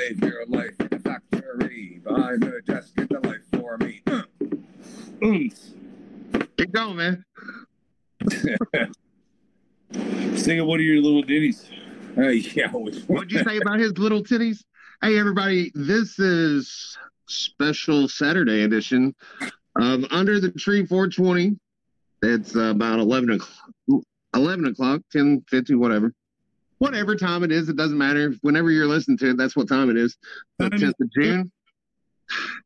live your life in a factory behind the desk. Get the life for me. Uh. Keep going, man. Sing one of your little ditties. Hey, yeah. What'd you say about his little titties? Hey, everybody, this is special Saturday edition of Under the Tree 420. It's uh, about 11 o'clock, 11 o'clock, 10, 50, whatever. Whatever time it is, it doesn't matter. Whenever you're listening to it, that's what time it is. The 10th of June.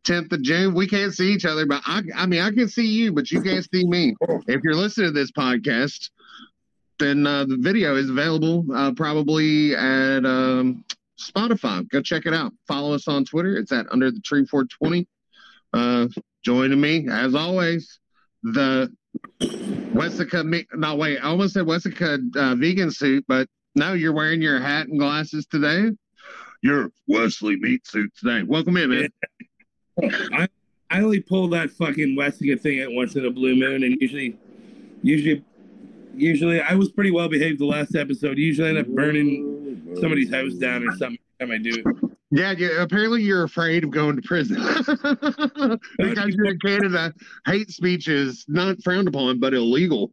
10th of June. We can't see each other, but I, I mean, I can see you, but you can't see me. If you're listening to this podcast, then uh, the video is available uh, probably at um, Spotify. Go check it out. Follow us on Twitter. It's at Under the Tree 420. Uh, joining me, as always, the Wessica. Me- no, wait, I almost said Wessica uh, vegan suit, but no, you're wearing your hat and glasses today. Your Wesley meat suit today. Welcome in, man. I I only pull that fucking Westica thing at once in a blue moon, and usually, usually, usually, I was pretty well behaved the last episode. Usually, I end up burning somebody's house down or something. Every time I do it. Yeah, you, apparently you're afraid of going to prison because you're in Canada. Hate speech is not frowned upon, but illegal.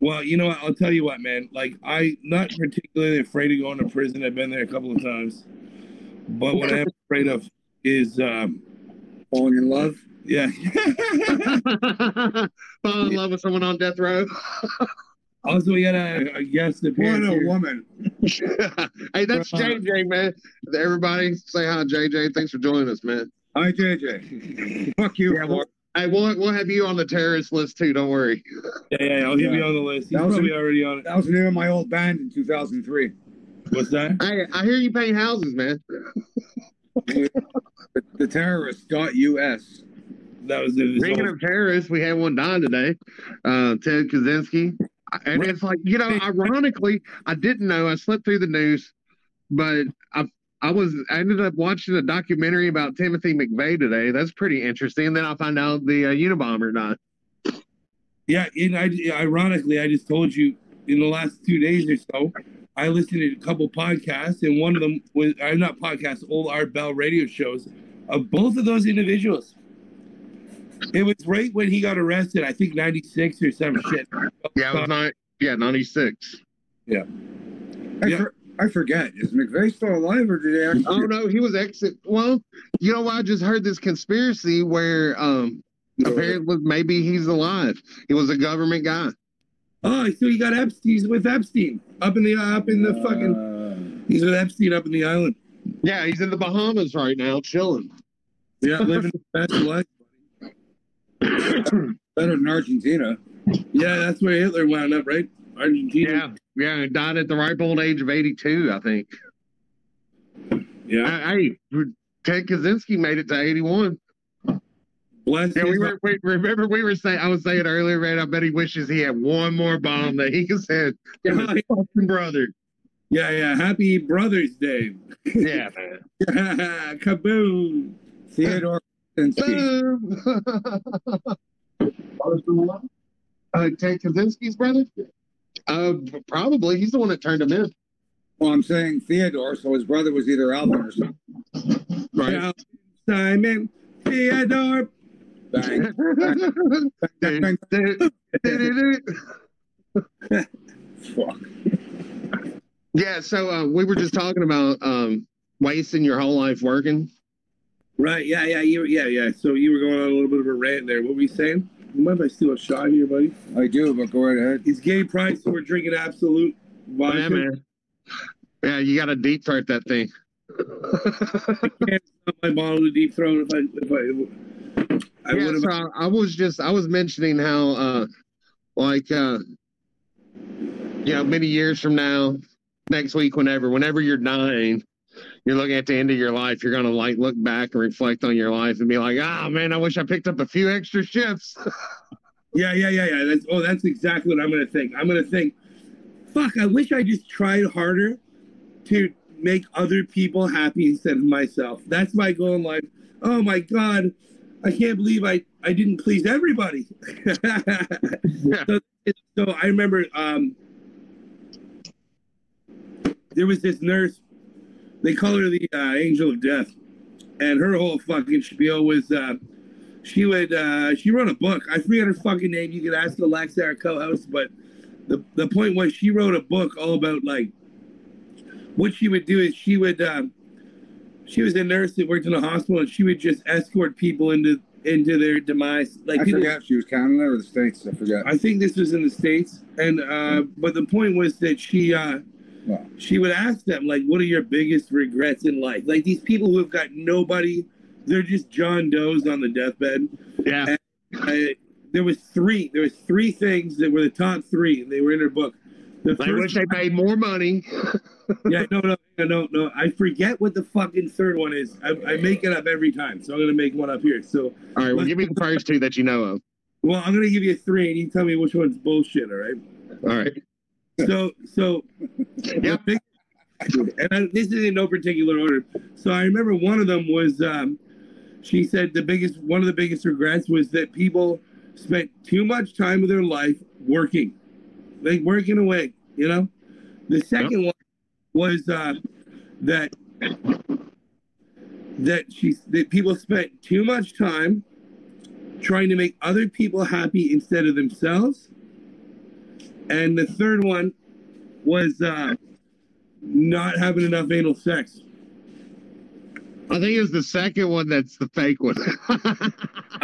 Well, you know what? I'll tell you what, man. Like, I not particularly afraid of going to prison. I've been there a couple of times, but what I am afraid of is, um, Falling in love? yeah, Fall in love with someone on death row. Also, we got a, a guest What a here. woman. hey, that's JJ, man. Everybody, say hi, JJ. Thanks for joining us, man. Hi, JJ. Fuck you. Yeah, well- Hey, we'll we'll have you on the terrorist list too. Don't worry. Yeah, yeah, I'll give Yeah. you on the list. He's That was probably a- already on it. that was the name of my old band in 2003. What's that? Hey, I hear you paint houses, man. The, the terrorist.us. That was the. Speaking of terrorists, we had one die today. Uh, Ted Kaczynski. And it's like, you know, ironically, I didn't know. I slipped through the news, but I I was I ended up watching a documentary about Timothy McVeigh today. That's pretty interesting. And then I find out the uh, Unabomber died. Yeah, and I ironically, I just told you in the last two days or so, I listened to a couple podcasts, and one of them was I'm not podcasts, old Art Bell radio shows of both of those individuals. It was right when he got arrested, I think '96 or some shit. Yeah, it was not. Yeah, ninety six. I, Yeah. for, I forget. Is McVeigh still alive or did they actually? Oh no, he was exit. Well, you know, I just heard this conspiracy where um apparently maybe he's alive. He was a government guy. Oh, so he got Epstein. He's with Epstein up in the up in the fucking. Uh, He's with Epstein up in the island. Yeah, he's in the Bahamas right now, chilling. Yeah, living his best life. better than Argentina. Yeah, that's where Hitler wound up, right? Argentina. Yeah, yeah, he died at the ripe old age of eighty two, I think. Yeah. Hey, Ted Kaczynski made it to eighty one. Bless Yeah, we were. We, remember, we were saying. I was saying earlier, man. I bet he wishes he had one more bomb that he could send to his fucking brother. Yeah, yeah. Happy Brothers Day. Yeah, man. Kaboom. Theodore Kaczynski. Uh, Ted Kaczynski's brother? Uh, probably. He's the one that turned him in. Well, I'm saying Theodore, so his brother was either Alvin or something. Right. Simon Theodore. Bang. bang, Fuck. yeah, so uh, we were just talking about um, wasting your whole life working. Right. Yeah, yeah. You yeah, yeah. So you were going on a little bit of a rant there. What were you saying? You mind if I steal a shot here, buddy? I do, but go right ahead. It's gay pride, so we're drinking Absolut vodka. Yeah, man. Yeah, you got to deep throat that thing. can't stop my bottle to deep throat if I if I I yeah, so I, I was just I was mentioning how uh like uh you know many years from now next week whenever whenever you're dying you're looking at the end of your life you're gonna like look back and reflect on your life and be like ah man I wish I picked up a few extra shifts Yeah, yeah, yeah, yeah. That's oh, that's exactly what I'm gonna think. I'm gonna think, fuck, I wish I just tried harder to make other people happy instead of myself. That's my goal in life. Oh my god, I can't believe I I didn't please everybody. yeah. so, so I remember um there was this nurse they call her the uh, angel of death, and her whole fucking spiel was uh, she would uh, she wrote a book. I forget her fucking name. You could ask Alexa, our co-host, but the the point was she wrote a book all about like what she would do is she would um, she was a nurse that worked in a hospital and she would just escort people into into their demise. Like I people, forgot she was Canada or the States. I forgot. I think this was in the states, and uh, but the point was that she uh, Wow. she would ask them like, "What are your biggest regrets in life?" Like these people who have got nobody, they're just John Doe's on the deathbed. Yeah. I, there was three. There was three things that were the top three, and they were in her book. The I wish they made more money. yeah, no, no, no, no, no. I forget what the fucking third one is. I, I make it up every time, so I'm gonna make one up here. So, All right, well, give me the first two that you know of. well, I'm gonna give you three, and you tell me which one's bullshit. All right. All right. So, so Yep. big- and I, this is in no particular order. So I remember one of them was um, she said the biggest one of the biggest regrets was that people spent too much time of their life working, like working away. You know, the second one was uh, that that she that people spent too much time trying to make other people happy instead of themselves. And the third one was uh, not having enough anal sex. I think it was the second one that's the fake one. I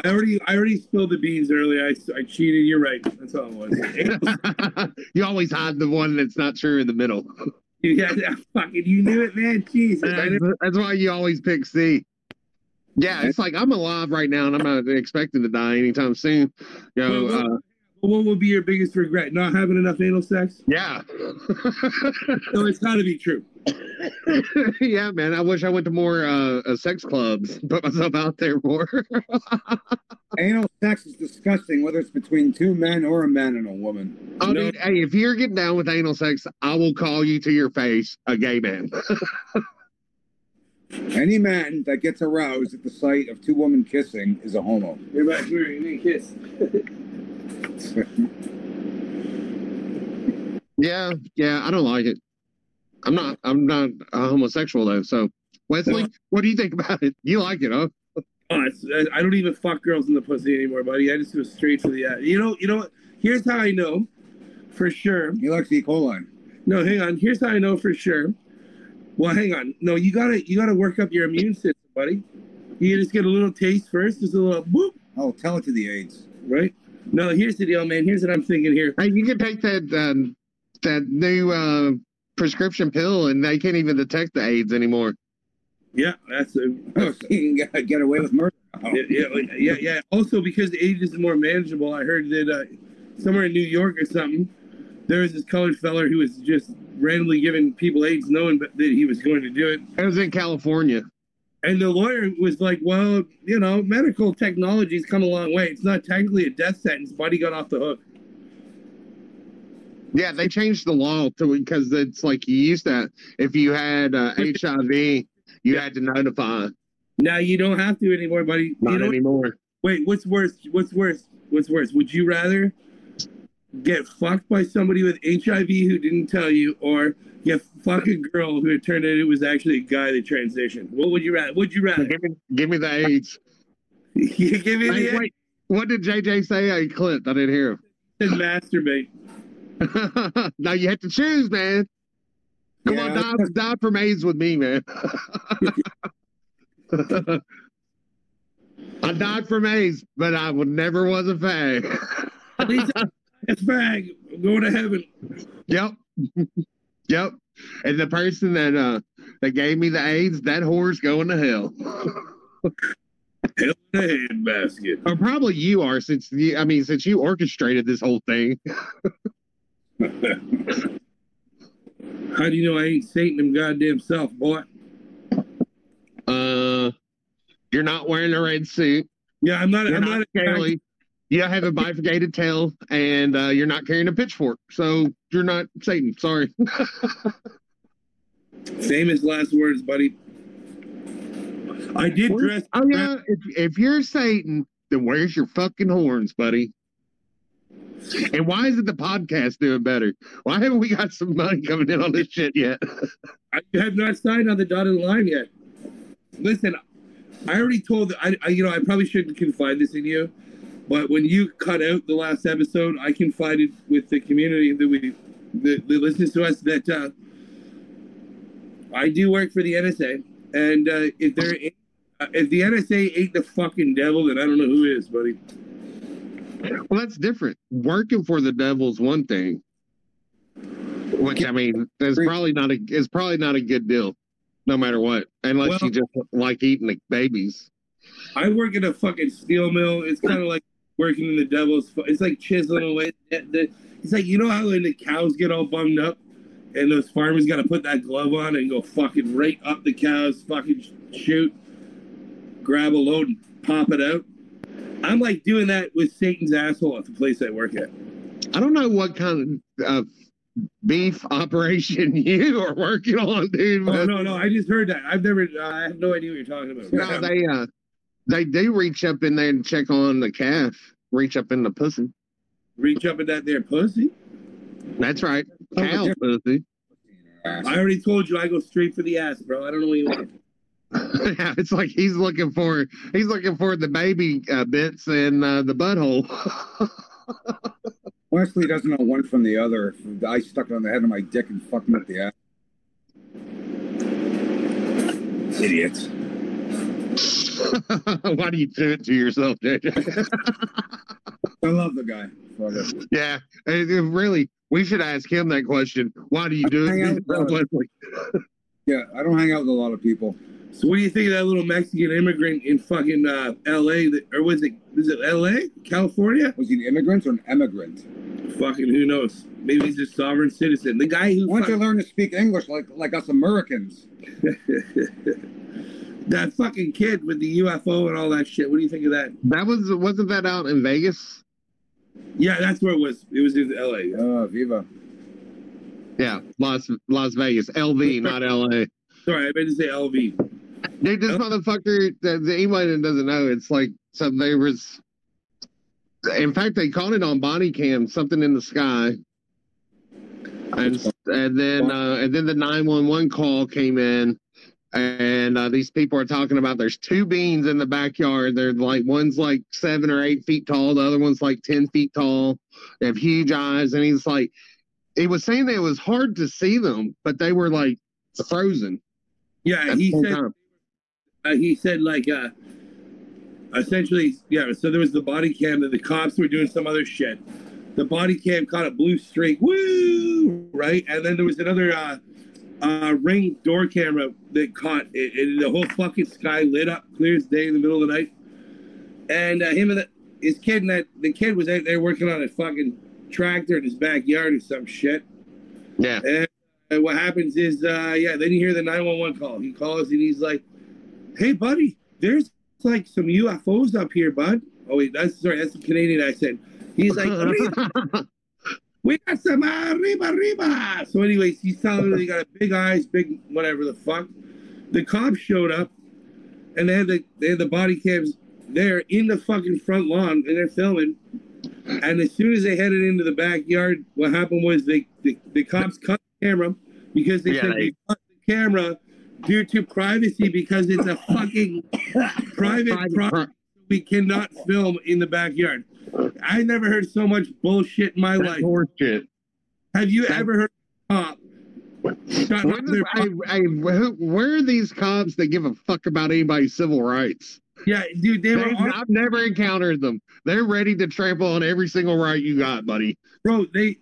already I already spilled the beans earlier. I, I cheated. You're right. That's all it was. You always hide the one that's not true in the middle. yeah, yeah, fucking you knew it, man. Jesus. That's, that's why you always pick C. Yeah, it's like I'm alive right now and I'm not expecting to die anytime soon. You know, uh, what would be your biggest regret? Not having enough anal sex? yeah. No, it's got to be true. yeah, man. I wish I went to more uh, uh, sex clubs, put myself out there more. Anal sex is disgusting, whether it's between two men or a man and a woman. oh, No. dude, hey, if you're getting down with anal sex, I will call you to your face a gay man. Any man that gets aroused at the sight of two women kissing is a homo. You're back here. You need a kiss. yeah, yeah. I don't like it. I'm not. I'm not a homosexual though. So, Wesley, what do you think about it? You like it, huh? Oh, I don't even fuck girls in the pussy anymore, buddy. I just go straight for the. Uh, you know. You know what? Here's how I know, for sure. he likes E. coli. No, hang on. Here's how I know for sure. Well, hang on. No, you gotta you gotta work up your immune system, buddy. You just get a little taste first, just a little boop, Oh, tell it to the AIDS. right? No, here's the deal, man. Here's what I'm thinking here. Hey, you can take that um, that new uh, prescription pill, and they can't even detect the AIDS anymore. Yeah, that's a Oh, so you can get, get away with murder. yeah, yeah, yeah, yeah. Also, because the age is more manageable, I heard that uh, somewhere in New York or something, there was this colored feller who was just randomly giving people AIDS, knowing that he was going to do it. I was in California. And the lawyer was like, "Well, you know, medical technology's come a long way. It's not technically a death sentence, but he got off the hook." Yeah, they changed the law to because it's like you used to if you had uh, HIV, you Yeah. had to notify. Now you don't have to anymore, buddy. Not you know, anymore. wait, what's worse? What's worse? What's worse? Would you rather get fucked by somebody with HIV who didn't tell you, or get fuck a girl who it turned out it was actually a guy that transitioned? What would you rather? Would you rather? Give me, give me the AIDS. give me Hey, the wait, what did JJ say? I clipped. I didn't hear and masturbate. him. now you have to choose, man. Come on, Yeah. die, die from AIDS with me, man. I died from AIDS, but I would never was a fag. It's fag. I'm going to heaven. Yep. yep. And the person that uh that gave me the AIDS, that whore's going to hell. Hell in a handbasket. or probably you are, since you, I mean, since you orchestrated this whole thing. How do you know I ain't Satan him goddamn self, boy? Uh, you're not wearing a red suit. Yeah, I'm not. You're I'm not, not. scaly. You have a bifurcated tail, and uh, you're not carrying a pitchfork. So you're not Satan. Sorry. Famous last words, buddy. I did dress. Oh yeah. If, if you're Satan, then where's your fucking horns, buddy? And why isn't the podcast doing better? Why haven't we got some money coming in on this shit yet? I have not signed on the dotted line yet. Listen, I already told I, I you know I probably shouldn't confide this in you, but when you cut out the last episode, I confided with the community that we that, that listens to us that uh, I do work for the NSA, and uh, if there if the NSA ain't the fucking devil, then I don't know who is, buddy. Well, that's different. Working for the devil's one thing, which I mean, is probably not a is probably not a good deal, no matter what, unless Well- you just like eating the babies. I work at a fucking steel mill. It's kind of like working in the devil's. It's like chiseling away. It's like you know how when the cows get all bummed up, and those farmers got to put that glove on and go fucking right up the cows, fucking shoot, grab a load and pop it out. I'm like doing that with Satan's asshole at the place I work at. I don't know what kind of uh, beef operation you are working on, dude. Oh no, no, I just heard that. I've never. I have no idea what you're talking about. No, they uh, they do reach up in there and check on the calf. Reach up in the pussy. Reach up at that there pussy. That's right, Oh, cow they're- pussy. I already told you I go straight for the ass, bro. I don't know what you want. yeah, it's like he's looking for he's looking for the baby uh, bits and uh, the butthole. Wesley doesn't know one from the other. I stuck it on the head of my dick and fucked him up the ass. Idiots. Why do you do it to yourself, JJ? I love the guy. Fuck yeah, it- it really. We should ask him that question. Why do you do it? out to yourself, with Yeah, I don't hang out with a lot of people. So what do you think of that little Mexican immigrant in fucking uh, L.A. That, or was it was it L.A. California? Was he an immigrant or an emigrant? Fucking who knows? Maybe he's a sovereign citizen. The guy who Why don't you learn to speak English like like us Americans? that fucking kid with the UFO and all that shit. What do you think of that? That was wasn't that out in Vegas? Yeah, that's where it was. It was in L.A. Oh, Viva. Yeah, Las Las Vegas, LV, not LA. Sorry, I meant to say L.V. Dude, this motherfucker, the, the anybody that doesn't know, it's like so there was. In fact, they caught it on body cam, something in the sky, and and then uh, and then the nine one one call came in, and uh, these people are talking about there's two beans in the backyard. They're like one's like seven or eight feet tall, the other one's like ten feet tall. They have huge eyes, and he's like, he was saying that it was hard to see them, but they were like frozen. Yeah, he said uh, he said like uh essentially yeah so there was the body cam that the cops were doing some other shit. The body cam caught a blue streak. Woo! Right? And then there was another uh ring door camera that caught it, and the whole fucking sky lit up clear as day in the middle of the night and uh, him and the, his kid and that the kid was out there working on a fucking tractor in his backyard or some shit Yeah. and uh, what happens is, uh, yeah, then you hear the 911 call. He calls and he's like, hey, buddy, there's like some UFOs up here, bud. Oh, wait, that's sorry, that's a Canadian accent. He's like, "Arriba, we got some arriba, arriba. So, anyways, he's telling me they got big eyes, big whatever the fuck. The cops showed up and they had the, they had the body cams there in the fucking front lawn and they're filming. And as soon as they headed into the backyard, what happened was they the, the cops cut the camera because they Yeah, said they- they cut the camera due to privacy because it's a fucking private Private property. We cannot film in the backyard. I never heard so much bullshit in my That's life. Have you ever heard a cop? Where, I, I, where are these cops that give a fuck about anybody's civil rights? Yeah, dude, they were on, I've never encountered them. They're ready to trample on every single right you got, buddy. bro. They,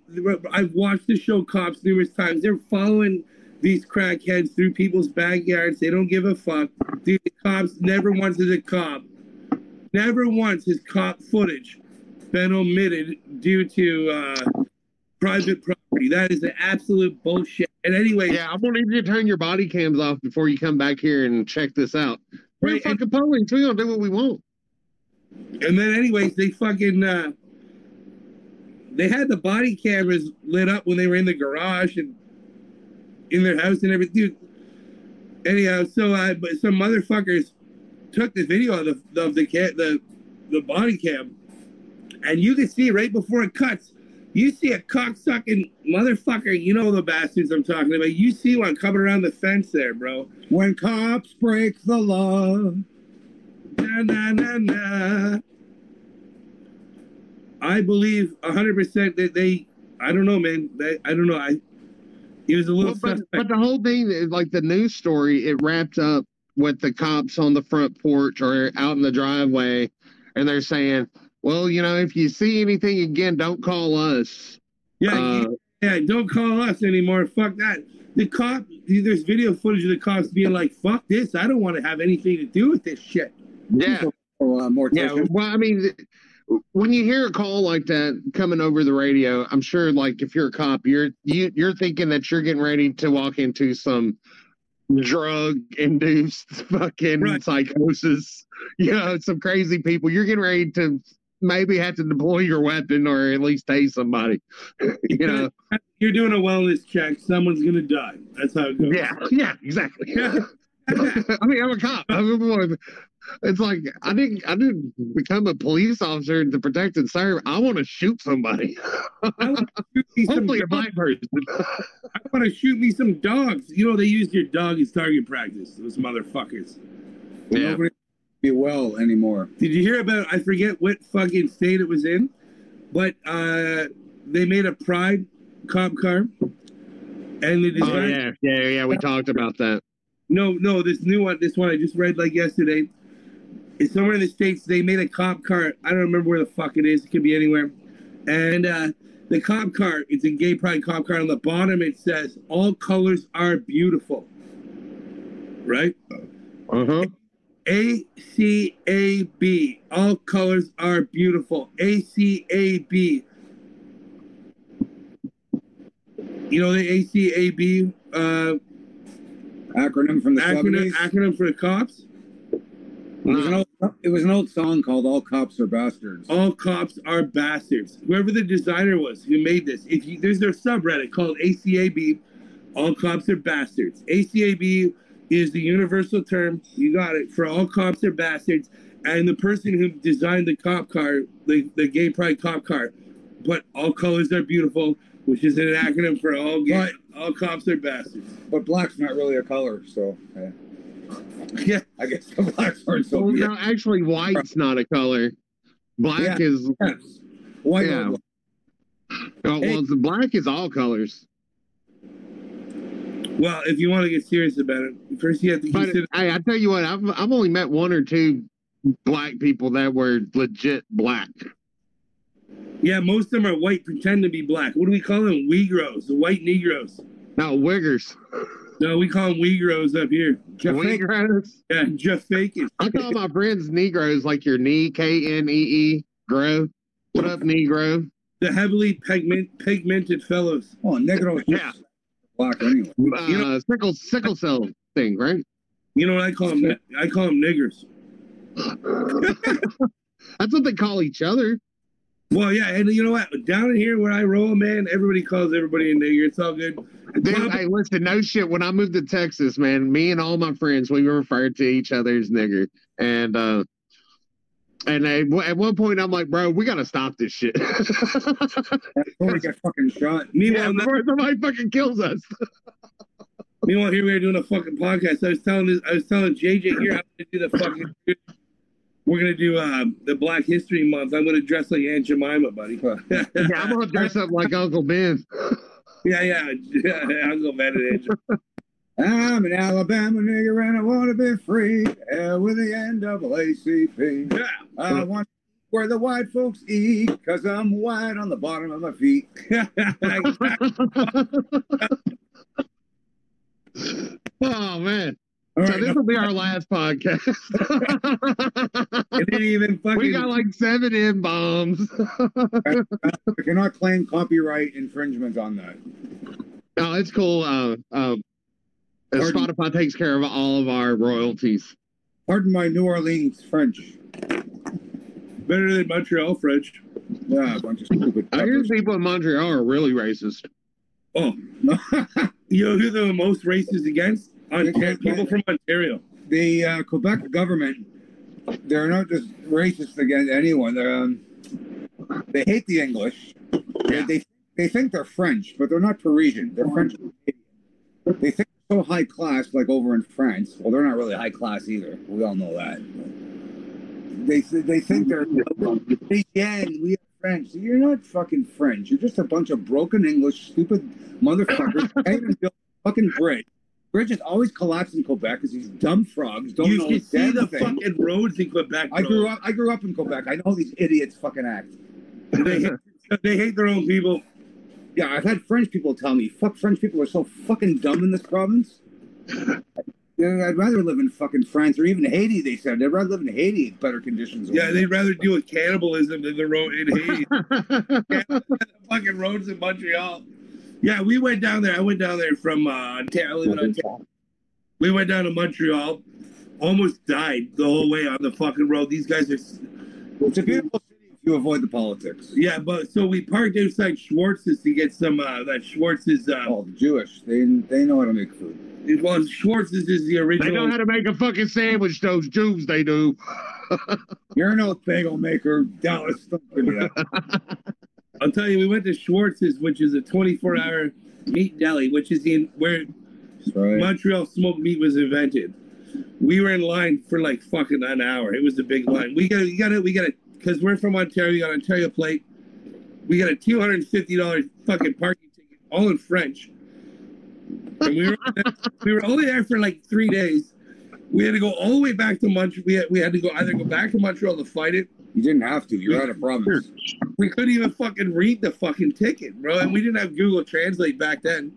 I've watched the show Cops numerous times. They're following these crackheads through people's backyards. They don't give a fuck. Dude, the cops never wanted a cop, never once has cop footage been omitted due to uh, private property. That is the absolute bullshit. And anyway, Yeah, I'm gonna need you to turn your body cams off before you come back here and check this out. We're Right, and- fucking police. We're gonna do what we want. And then, anyways, they fucking uh, they had the body cameras lit up when they were in the garage and in their house and everything. Dude, anyhow, so I but some motherfuckers took the video of the of the the the body cam, and you can see right before it cuts, You see a cocksucking motherfucker, you know the bastards I'm talking about. You see one coming around the fence there, bro. When cops break the law. Na na na na. I believe hundred percent that they. I don't know, man. They, I don't know. I. It was a little Well, but, but the whole thing, is, like the news story, it wrapped up with the cops on the front porch or out in the driveway, and they're saying, "Well, you know, if you see anything again, don't call us." yeah, Uh, yeah. Don't call us anymore. Fuck that. The cop. There's video footage of the cops being like, "Fuck this. I don't want to have anything to do with this shit." yeah, uh, more yeah. Well, I mean, when you hear a call like that coming over the radio, I'm sure, like if you're a cop, you're you, you're thinking that you're getting ready to walk into some drug-induced fucking Right. psychosis. You know, some crazy people. You're getting ready to maybe have to deploy your weapon or at least tase somebody. you know. You're doing a wellness check. Someone's gonna die. That's how it goes. Yeah. Yeah. Exactly. I mean, I'm a cop. I'm a boy. It's like I didn't. I didn't become a police officer to protect and serve. I want to shoot somebody. I want to shoot me some Hopefully, a dogs. person. I want to shoot me some dogs. You know they used your dog as target practice. Those motherfuckers. yeah. Nobody be well anymore. Did you hear about? I forget what fucking state it was in, but uh, they made a Pride cop car, and the Oh yeah. Yeah. Yeah. We talked about that. No, no, this new one, this one I just read like yesterday. It's somewhere in the states. They made a cop car. I don't remember where the fuck it is. It could be anywhere. And uh, the cop car, it's a gay pride cop car. On the bottom, it says, "All colors are beautiful." Right? Uh huh. A C A B. All colors are beautiful. A C A B. You know the A C A B uh, Acronym from the acronym, 70s. acronym for the cops? It was, an old, it was an old song called "All Cops Are Bastards." All cops are bastards. Whoever the designer was who made this, if you, there's their subreddit called ACAB, all cops are bastards. ACAB is the universal term. You got it for all cops are bastards. And the person who designed the cop car, the, the gay pride cop car, but all colors are beautiful, which is an acronym for all gay, all cops are bastards. But black's not really a color, so eh, Yeah, I guess the blacks aren't so Well, no, actually, white's not a color. Black Yeah. is. Yes. White Yeah. Oh, Hey. well, the black is all colors. well, if you want to get serious about it, first you have to But consider. hey, I tell you what, I've I've only met one or two black people that were legit black. Yeah, most of them are white, pretend to be black. What do we call them? Weegros, the white Negroes. No, wiggers. No, we call them Weegros up here. Jeff Fake- Yeah, Jeff Fakis. I call my friends Negroes like your knee, K N E E, grow. What up, Negro? The heavily pigment, pigmented fellows. Oh, negroes. Yeah. black anyway. Uh, You know- sickle sickle cell thing, right? You know what I call them? I call them niggers. That's what they call each other. Well, yeah, and you know what? Down in here where I roll, man, everybody calls everybody a nigger. It's all good. Dude, Well, hey, listen, no shit. When I moved to Texas, man, me and all my friends, we referred to each other as nigger. And uh and I, at one point, I'm like, bro, we gotta stop this shit. Before we get fucking shot. yeah, Meanwhile, before somebody fucking kills us. meanwhile, here we are doing a fucking podcast. I was telling this, I was telling JJ here I'm gonna do the fucking. We're gonna do uh, the Black History Month. I'm gonna dress like Aunt Jemima, buddy. Yeah, I'm gonna dress up like Uncle Ben. Yeah, yeah, go better than Aunt I'm an Alabama nigger and I want to be free. Hell with the NAACP. Yeah. I want where the white folks eat because I'm white on the bottom of my feet. oh man. All so right, this will be our last podcast. it didn't even fucking. we got like seven M bombs. cannot claim copyright infringement on that. no, it's cool. Uh, uh, Spotify takes care of all of our royalties. Pardon my New Orleans French. better than Montreal French. Yeah, a bunch of stupid. I hear people in Montreal are really racist. Oh, you know who they're the most racist against? Ontario, people from Ontario. the uh, Quebec government, they're not just racist against anyone. Um, they hate the English. Yeah. They, they they think they're French, but they're not Parisian. They're French. They think they're so high class, like over in France. Well, they're not really high class either. We all know that. They they think they're yeah, we are French. You're not fucking French. You're just a bunch of broken English, stupid motherfuckers. Can't even build a fucking bridge. Bridges always collapse in Quebec because these dumb frogs don't you know can see the thing. fucking roads in Quebec. I grew up. I grew up in Quebec. I know how these idiots fucking act. They hate, they hate their own people. Yeah, I've had French people tell me, "Fuck, French people are so fucking dumb in this province." Yeah, I'd rather live in fucking France or even Haiti. They said they'd rather live in Haiti. It's better conditions. Yeah, they'd rather deal with cannibalism than the road in Haiti. the fucking roads in Montreal. Yeah, we went down there. I went down there from uh, Ontario. I live in Ontario. We went down to Montreal. Almost died the whole way on the fucking road. These guys are. It's a beautiful city if you avoid the politics. Yeah, but so we parked outside Schwartz's to get some. Uh, that Schwartz's. Uh, Oh, the Jewish. They they know how to make food. well, Schwartz's is the original. they know how to make a fucking sandwich, those Jews, they do. You're no bagel maker, Dallas. Don't give that. I'll tell you, we went to Schwartz's, which is a 24-hour meat deli, which is in where right. Montreal smoked meat was invented. We were in line for like fucking an hour. It was a big line. We got, you got to, we got to, because we're from Ontario. We got Ontario plate. We got a two hundred and fifty dollars fucking parking ticket, all in French. And we were, we were only there for like three days. We had to go all the way back to Montreal. We had, we had to go either go back to Montreal to fight it. You didn't have to. You're out of province. We couldn't even fucking read the fucking ticket, bro. And we didn't have Google Translate back then.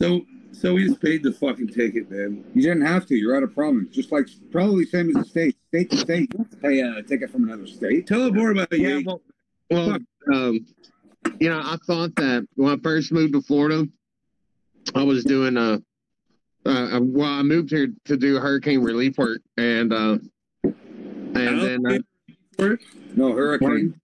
So so we just paid the fucking ticket, man. You didn't have to. You're out of province. Just like probably same as the state. State to state, you have to pay a ticket from another state. Tell them more about it. Yeah, Yeah, well, well um, you know, I thought that when I first moved to Florida, I was doing a. uh well, I moved here to do hurricane relief work, and uh, and then uh, work, No hurricane.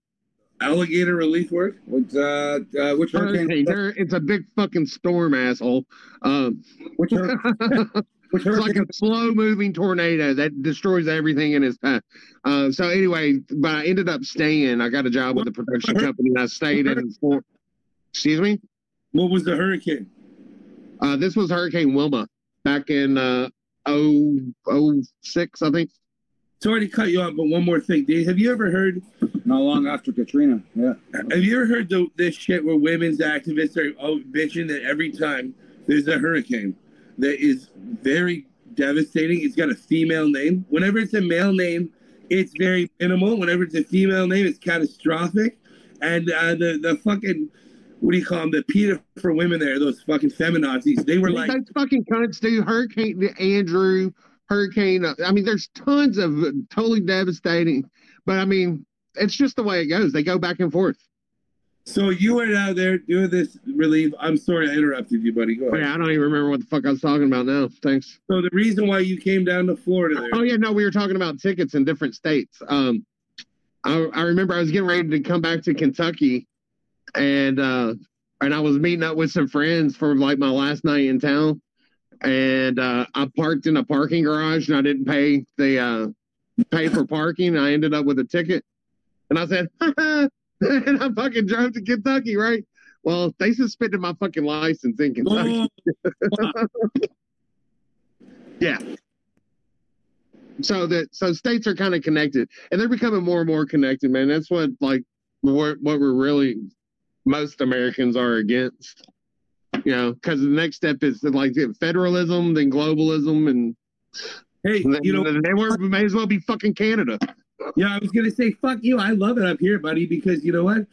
alligator relief work. What, uh, uh, which hurricane? hurricane, there, it's a big fucking storm, asshole. Um, Which, hur- which It's like a slow moving tornado that destroys everything in its path. Uh, so anyway, but I ended up staying. I got a job with a production company and I stayed in Florida. Excuse me? What was the hurricane? Uh, this was Hurricane Wilma back in uh, 0, 06, I think. Sorry to cut you off, but one more thing, Dave. Have you ever heard? Not long after Katrina. Yeah. Have you ever heard the, this shit where women's activists are oh, bitching that every time there's a hurricane that is very devastating, it's got a female name. Whenever it's a male name, it's very minimal. Whenever it's a female name, it's catastrophic. And uh, the the fucking what do you call them? The PETA for women there, those fucking feminazis. They were like, Those fucking cunts do Hurricane Andrew, Hurricane. uh, I mean, there's tons of totally devastating, but I mean, it's just the way it goes. They go back and forth. so you were out there doing this relief. I'm sorry I interrupted you, buddy. Go ahead. yeah, I don't even remember what the fuck I was talking about now. Thanks. So the reason why you came down to Florida there. Oh yeah, no, we were talking about tickets in different states. Um, I, I remember I was getting ready to come back to Kentucky, and uh, and I was meeting up with some friends for like my last night in town, and uh, I parked in a parking garage and I didn't pay the uh, pay for parking. I ended up with a ticket, and I said, and I fucking drove to Kentucky, right? Well, they suspended my fucking license in Kentucky. yeah. so that so states are kind of connected and they're becoming more and more connected man that's what like what, what we're really most americans are against you know because the next step is like federalism then globalism and hey, then, you know, they were, may as well be fucking canada Yeah, I was gonna say, fuck you. I love it up here, buddy, because you know what?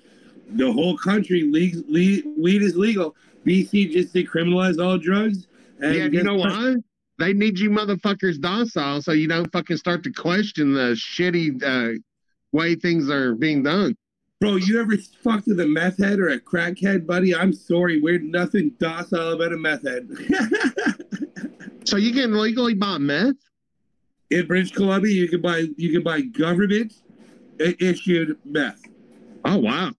The whole country leagues, le- weed is legal. BC just decriminalized all drugs. And yeah you know what? why they need you motherfuckers docile so you don't fucking start to question the shitty uh, way things are being done Bro, you ever fucked with a meth head or a crackhead, buddy? I'm sorry, we're nothing docile about a meth head. so you can legally buy meth In British Columbia, you can buy you can buy government issued meth. oh wow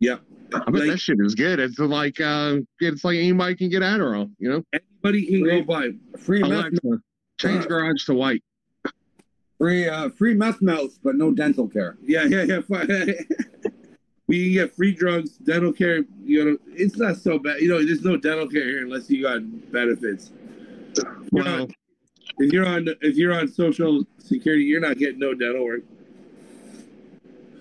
Yep. I bet Like, that shit is good. It's like uh, it's like anybody can get Adderall, you know. anybody can go buy. Free meth, change garage to white. free, uh, free meth mouth, but no dental care. Yeah, yeah, yeah. we can get free drugs, dental care. You know, it's not so bad. You know, there's no dental care here unless you got benefits. You're not- if you're on if you're on social security, you're not getting no dental work.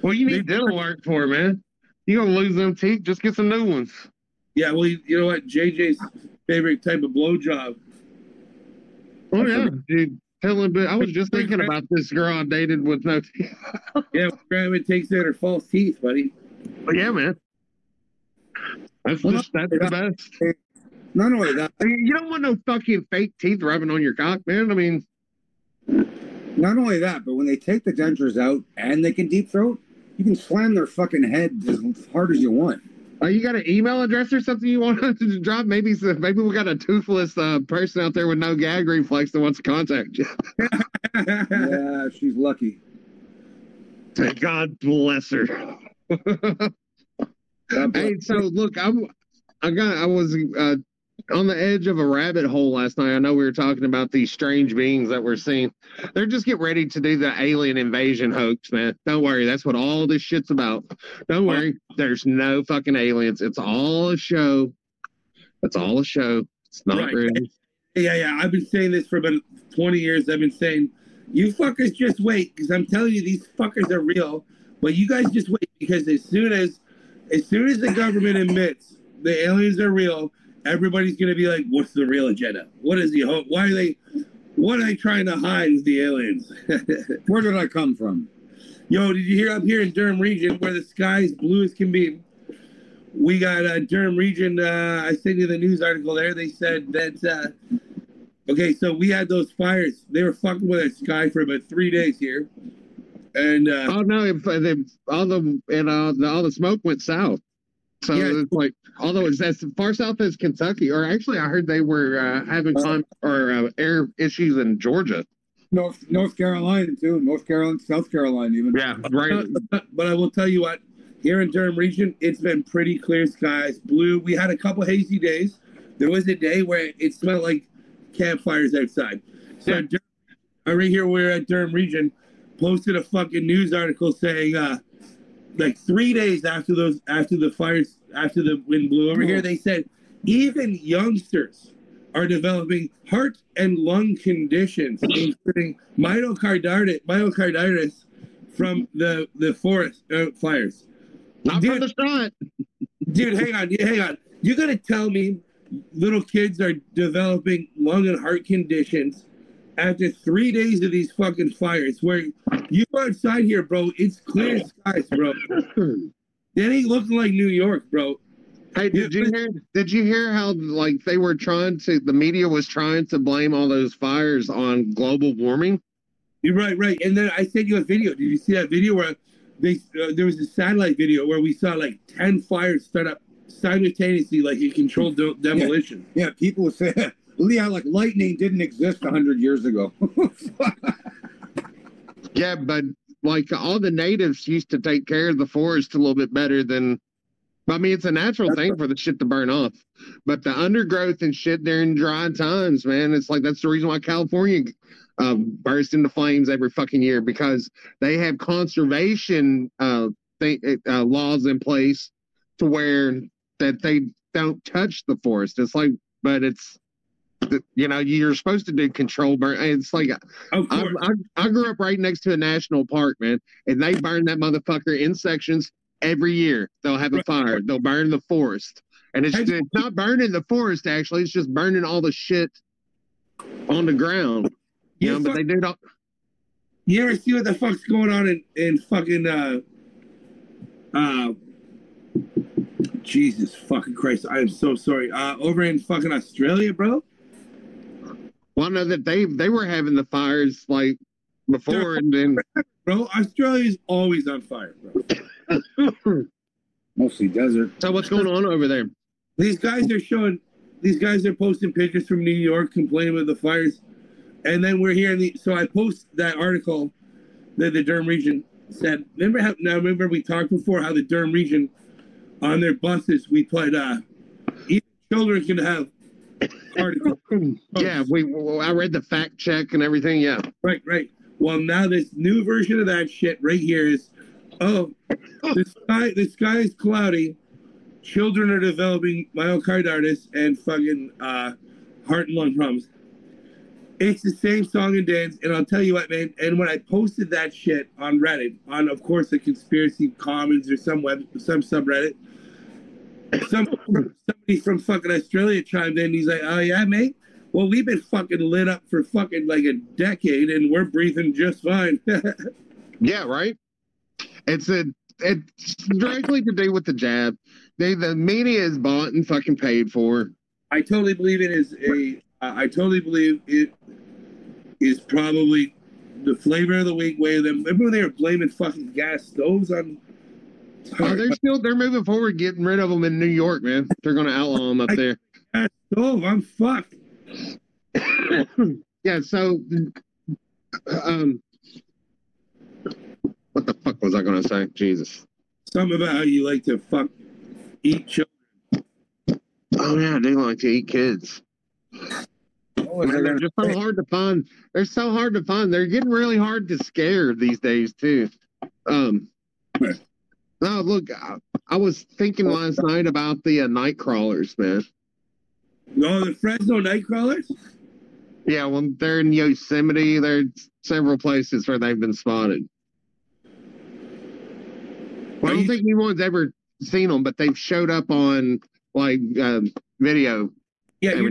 well, you They- need dental work for man. You gonna lose them teeth? Just get some new ones. Yeah, well, you, you know what? JJ's favorite type of blowjob. Oh yeah, dude. Telling, but I was just thinking about this girl I dated with no teeth. Yeah, grandma takes out her false teeth, buddy. But yeah, man. That's Well, just that's the best. Not only that, I mean, you don't want no fucking fake teeth rubbing on your cock, man. I mean, not only that, but when they take the dentures out and they can deep throat, you can slam their fucking head as hard as you want. uh, you got an email address or something you want to drop? Maybe maybe we got a toothless uh, person out there with no gag reflex that wants to contact you. yeah, she's lucky. God bless her. Hey, so look, I'm, I got, I was uh, on the edge of a rabbit hole last night. I know we were talking about these strange beings that we're seeing. They're just getting ready to do the alien invasion hoax, man. Don't worry, that's what all this shit's about. Don't worry, there's no fucking aliens. It's all a show. It's all a show. It's not Right. real. Yeah, yeah. I've been saying this for about 20 years. I've been saying, you fuckers just wait, because I'm telling you, these fuckers are real. But you guys just wait, because as soon as, as soon as the government admits the aliens are real, everybody's gonna be like, what's the real agenda? What is the hope? Why are they? What are they trying to hide with the aliens? Where did I come from? Yo, did you hear up here in Durham region where the sky is blue as can be? We got uh, Durham region. Uh, I sent you the news article there. They said that. Uh, okay, so we had those fires. They were fucking with our sky for about three days here, and uh, Oh no! All the and uh, the, all the smoke went south, so Yeah. it's like although it's as far south as Kentucky, or actually I heard they were uh, having clim- or uh, air issues in Georgia. North North Carolina too. North Carolina, South Carolina even. Yeah, right. But, but I will tell you what, here in Durham region, it's been pretty clear skies, blue. We had a couple hazy days. There was a day where it smelled like campfires outside. So Yeah. Dur- uh, right here, we're at Durham region, posted a fucking news article saying, uh, like three days after those, after the fires, after the wind blew over here, they said even youngsters are developing heart and lung conditions, including myocarditis, myocarditis from the the forest uh, fires. Not Dude. from the shot. Dude, hang on, hang on. You're gonna tell me little kids are developing lung and heart conditions after three days of these fucking fires? Where you go outside here, bro, it's clear skies, bro. That ain't looking like New York, bro. Hey, did you hear? Did you hear how like they were trying to? The media was trying to blame all those fires on global warming. You're right, right. And then I sent you a video. Did you see that video where they uh, there was a satellite video where we saw like ten fires start up simultaneously, like in controlled de- demolition. Yeah, people would say, yeah, like lightning didn't exist hundred years ago. Yeah, but like all the natives used to take care of the forest a little bit better than. I mean, it's a natural thing for the shit to burn off, but the undergrowth and shit during dry times, man, it's like that's the reason why California um, bursts into flames every fucking year because they have conservation uh, th- uh, laws in place to where that they don't touch the forest. It's like, but it's you know you're supposed to do control burn. It's like I. I, I grew up right next to a national park, man, and they burn that motherfucker in sections every year. They'll have a Right. fire. They'll burn the forest, and it's, Hey, it's not burning the forest. Actually, it's just burning all the shit on the ground. You You know, but they do it all. You ever see what the fuck's going on in, in fucking uh uh Jesus fucking Christ, I am so sorry. Uh over in fucking Australia, bro. Well, I know that they they were having the fires like before, and then Bro, Australia's always on fire, bro. Mostly desert. so what's going on over there? These guys are showing these guys are posting pictures from New York complaining about the fires. And then we're hearing the so I post that article that the Durham region said. Remember how now remember we talked before how the Durham region on their buses we put uh even children can have articles. Yeah, we. I read the fact check and everything. Yeah, Right, right. Well now this new version of that shit right here is oh the sky the sky is cloudy. Children are developing myocarditis and fucking uh, heart and lung problems. It's the same song and dance, and I'll tell you what, man. And when I posted that shit on Reddit, on of course the conspiracy commons or some web, some subreddit, some somebody from fucking Australia chimed in. He's like, "Oh yeah, mate. Well, we've been fucking lit up for fucking like a decade, and we're breathing just fine." yeah, right. It's a it's directly to do with the jab. They the media is bought and fucking paid for. I totally believe it is a. I totally believe it is probably the flavor of the week way of them. Remember when they were blaming fucking gas stoves on. Oh, they're still they're moving forward, getting rid of them in New York, man. They're going to outlaw them up I- there. stove. I'm fucked. yeah. So, um, what the fuck was I going to say? Jesus. Something about how you like to fuck eat children. Oh yeah, they like to eat kids. Oh, Man, they're just so hard to find. They're so hard to find. They're getting really hard to scare these days too. Um. No, look, I, I was thinking last night about the uh, night crawlers, man. No, the Fresno Nightcrawlers. Yeah, well, they're in Yosemite, there's several places where they've been spotted. Well, I don't think anyone's ever seen them, but they've showed up on like um, video Yeah, you're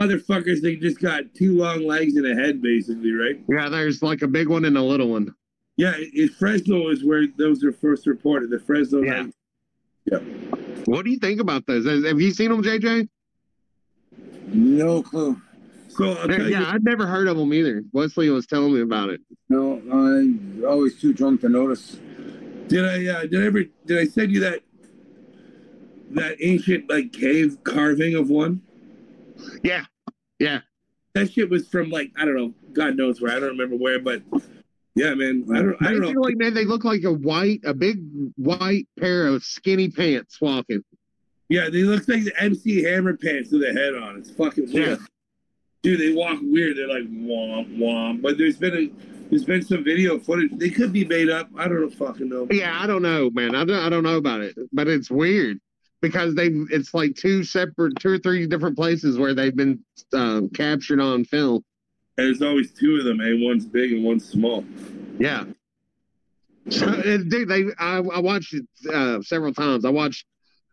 motherfuckers. They just got two long legs and a head, basically, right? Yeah, there's like a big one and a little one. Yeah, it, it- Fresno is where those are first reported. The Fresno. Yeah. Night- What do you think about those? Has- Have you seen them, JJ? No clue. So I'll yeah, I'd never heard of them either. Wesley was telling me about it. No, I'm always too drunk to notice. did I uh, did I ever did I send you that that ancient like cave carving of one? Yeah, yeah. That shit was from like I don't know, God knows where. I don't remember where, but yeah, man, I don't I don't know. Basically, man, they look like a white, a big white pair of skinny pants walking. Yeah, they look like the MC Hammer pants with a head on. It's fucking weird. Yeah. Dude, they walk weird. They're like womp womp. But there's been a there's been some video footage. They could be made up. I don't know fucking know. Yeah, I don't know, man. I don't, I don't know about it, but it's weird because they it's like two separate, two or three different places where they've been um, captured on film. And there's always two of them, eh? One's big and one's small. Yeah. So, and dude, they I, I watched it uh, several times. I watched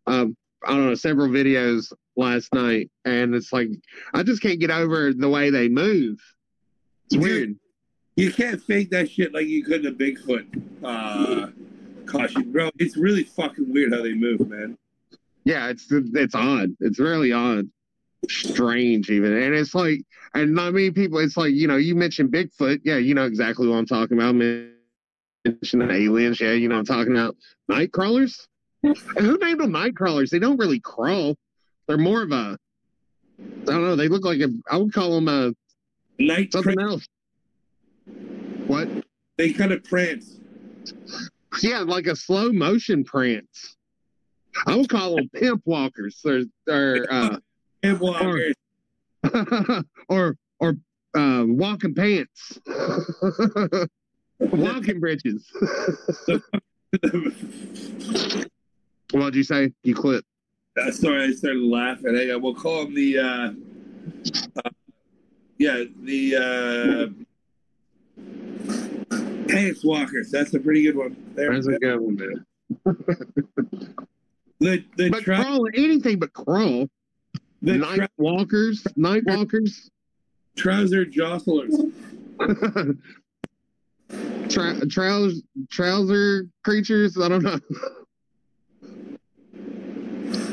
um, I don't know several videos last night, and it's like I just can't get over the way they move. It's Dude, weird. You can't fake that shit like you could in a Bigfoot uh caution, bro. It's really fucking weird how they move, man. Yeah, it's it's odd. It's really odd, strange even, and it's like, and not many people. It's like you know, you mentioned Bigfoot. Yeah, you know exactly what I'm talking about. Mention aliens. Yeah, you know I'm talking about night crawlers. Who named them night crawlers? They don't really crawl. They're more of a. I don't know. They look like a. I would call them a Night something pra- else. What? they kind of prance. Yeah, like a slow motion prance. I would call them pimp walkers. Or, or uh, And walkers. or or uh, walking pants, walking britches. What'd you say? You clip. Uh, sorry, I started laughing. Hey, uh, we'll call them the, uh, uh, yeah, the uh, pants walkers. That's a pretty good one. There, That's a good one, man. the the, But crawl, anything but crawl. The night tra- walkers, night walkers, trouser jostlers. Tra- trouser, trouser creatures. I don't know.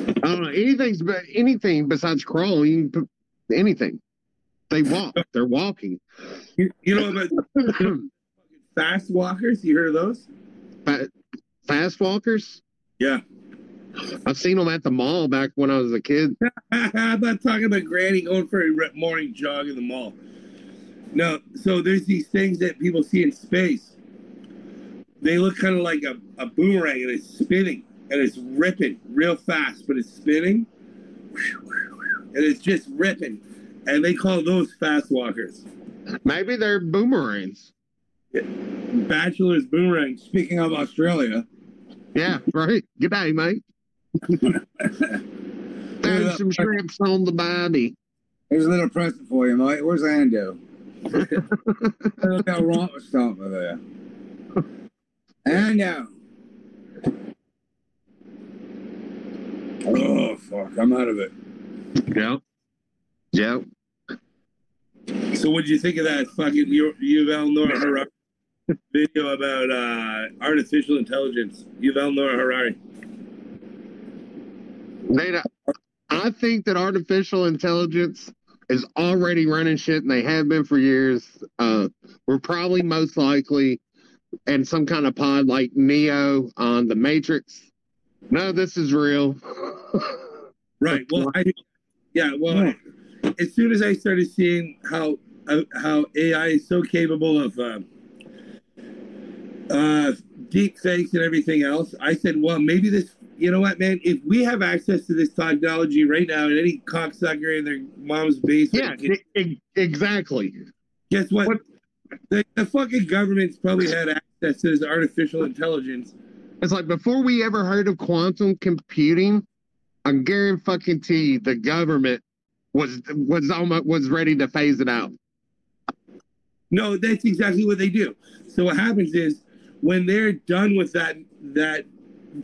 I don't know anything's but anything besides crawling. You can put anything. They walk. They're walking. You, you know about fast walkers? You heard of those? Fa- Fast walkers. Yeah. I've seen them at the mall back when I was a kid. I'm not talking about Granny going for a morning jog in the mall. No, so there's these things that people see in space. They look kind of like a, a boomerang and it's spinning and it's ripping real fast, but it's spinning and it's just ripping. And they call those fast walkers. Maybe they're boomerangs. Bachelor's boomerangs. Speaking of Australia, Yeah, right. Good day, mate. Throw some shrimps on the bobby. Here's a little present for you, mate. Where's Ando? Look how wrong with something there. Ando. Oh fuck! I'm out of it. Yep. Yep. So, what did you think of that fucking U- Yuval Noah Harari video about uh, artificial intelligence? Yuval Noah Harari. They, I think that artificial intelligence is already running shit, and they have been for years. Uh, we're probably most likely in some kind of pod like Neo on the Matrix. No, this is real. Right. Well, I, yeah. Well, as soon as I started seeing how uh, how AI is so capable of uh, uh, deep fakes and everything else, I said, well, maybe this. You know what, man? If we have access to this technology right now, and any cocksucker in their mom's basement, yeah, exactly. guess what? What- The, the fucking government's probably had access to this artificial intelligence. It's like before we ever heard of quantum computing, I guarantee you the government was was almost was ready to phase it out. No, that's exactly what they do. So what happens is when they're done with that that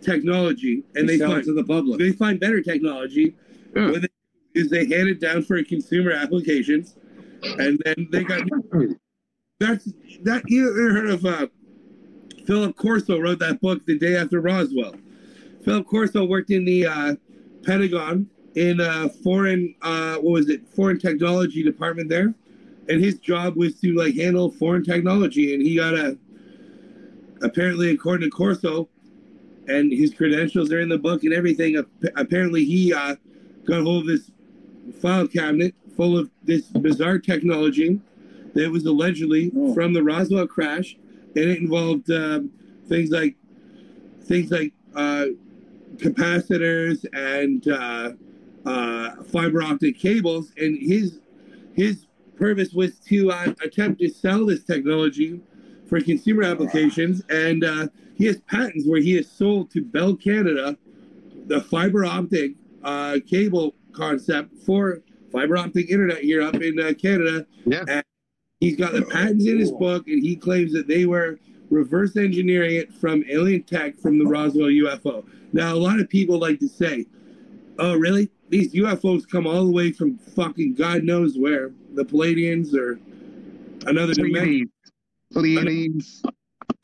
technology and they sell it find to the public. they find better technology, Yeah. what they is they hand it down for consumer applications, and then they got that's that you ever heard of uh, Philip Corso wrote that book the day after Roswell. Philip Corso worked in the uh, Pentagon in uh, foreign uh, what was it foreign technology department there, and his job was to like handle foreign technology, and he got a apparently according to Corso, and his credentials are in the book and everything. Apparently, he uh, got hold of this file cabinet full of this bizarre technology that was allegedly Oh. from the Roswell crash, and it involved um, things like things like uh, capacitors and uh, uh, fiber optic cables. And his his purpose was to uh, attempt to sell this technology for consumer applications, and uh, he has patents where he has sold to Bell Canada the fiber optic uh, cable concept for fiber optic internet here up in uh, Canada. Yeah. And he's got the patents in his book, and he claims that they were reverse engineering it from alien tech from the Roswell UFO. Now, a lot of people like to say, "Oh, really? These UFOs come all the way from fucking God knows where, the Pleiadians or another dimension." Please, please.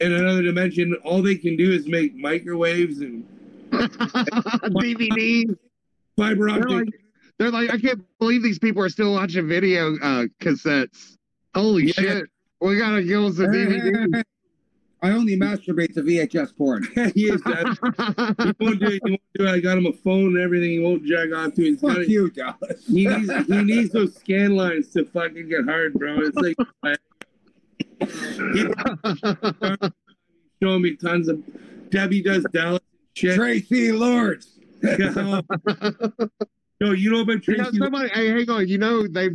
In another dimension, all they can do is make microwaves and DVD. fiber They're optic. like, they're like, I can't believe these people are still watching video uh, cassettes. Holy Yeah. shit! We gotta give us a DVD. I only masturbate to VHS porn. he is that. He won't do it. He won't do it. I got him a phone and everything. He won't jack off to it. He's got Fuck you, Dallas. He needs he needs those scan lines to fucking get hard, bro. It's like he showing me tons of Debbie does Dallas shit. Traci Lords. no, you know about You know, Tracy? somebody, hey, hang on. You know, they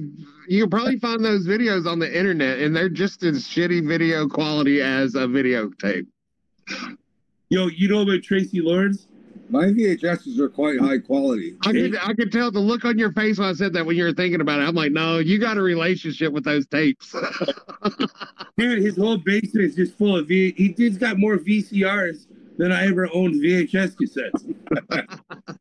you can probably find those videos on the internet, and they're just as shitty video quality as a videotape. Yo, you know about Tracy Lawrence? My VHSs are quite high quality. I could, I could tell the look on your face when I said that when you were thinking about it. I'm like, no, you got a relationship with those tapes. Dude, his whole basement is just full of V. He's got more VCRs than I ever owned VHS cassettes.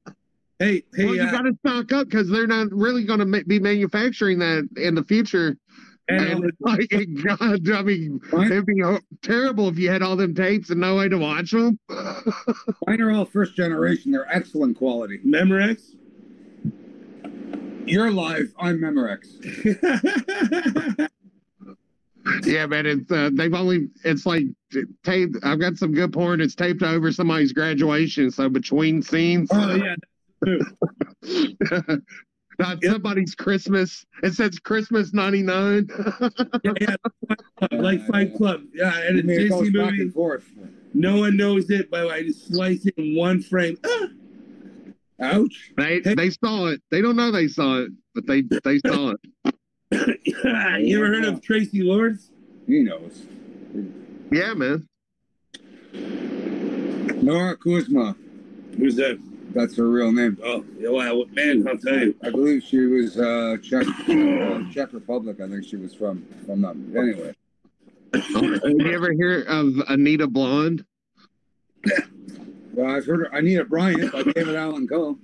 hey, hey, well, you uh, got to stock up because they're not really going to ma- be manufacturing that in the future. And, And it's like, God, I mean, Mine, it'd be terrible if you had all them tapes and no way to watch them. mine are all first generation. They're excellent quality. Memorex. You're live. I'm Memorex. Yeah, man, it's uh, they've only it's like taped. I've got some good porn. It's taped over somebody's graduation, so between scenes, oh yeah, not somebody's Christmas. It says Christmas '99. yeah, yeah. like Fight Club. Yeah, and a I mean, it Disney movie. and forth. No one knows it, but I just slice it in one frame. Ah! Ouch. they they saw it. They don't know they saw it, but they they saw it. you ever heard of Tracy Lawrence? He knows. Yeah, man. Nora Kuzma. Who's that? That's her real name. Oh, yeah, well, man, I'll tell you. I believe she was uh, Czech, uh, Czech Republic. I think she was from. From them. Anyway, Have you ever hear of Anita Blond? well, I've heard her, Anita Bryant by David Allan Coe.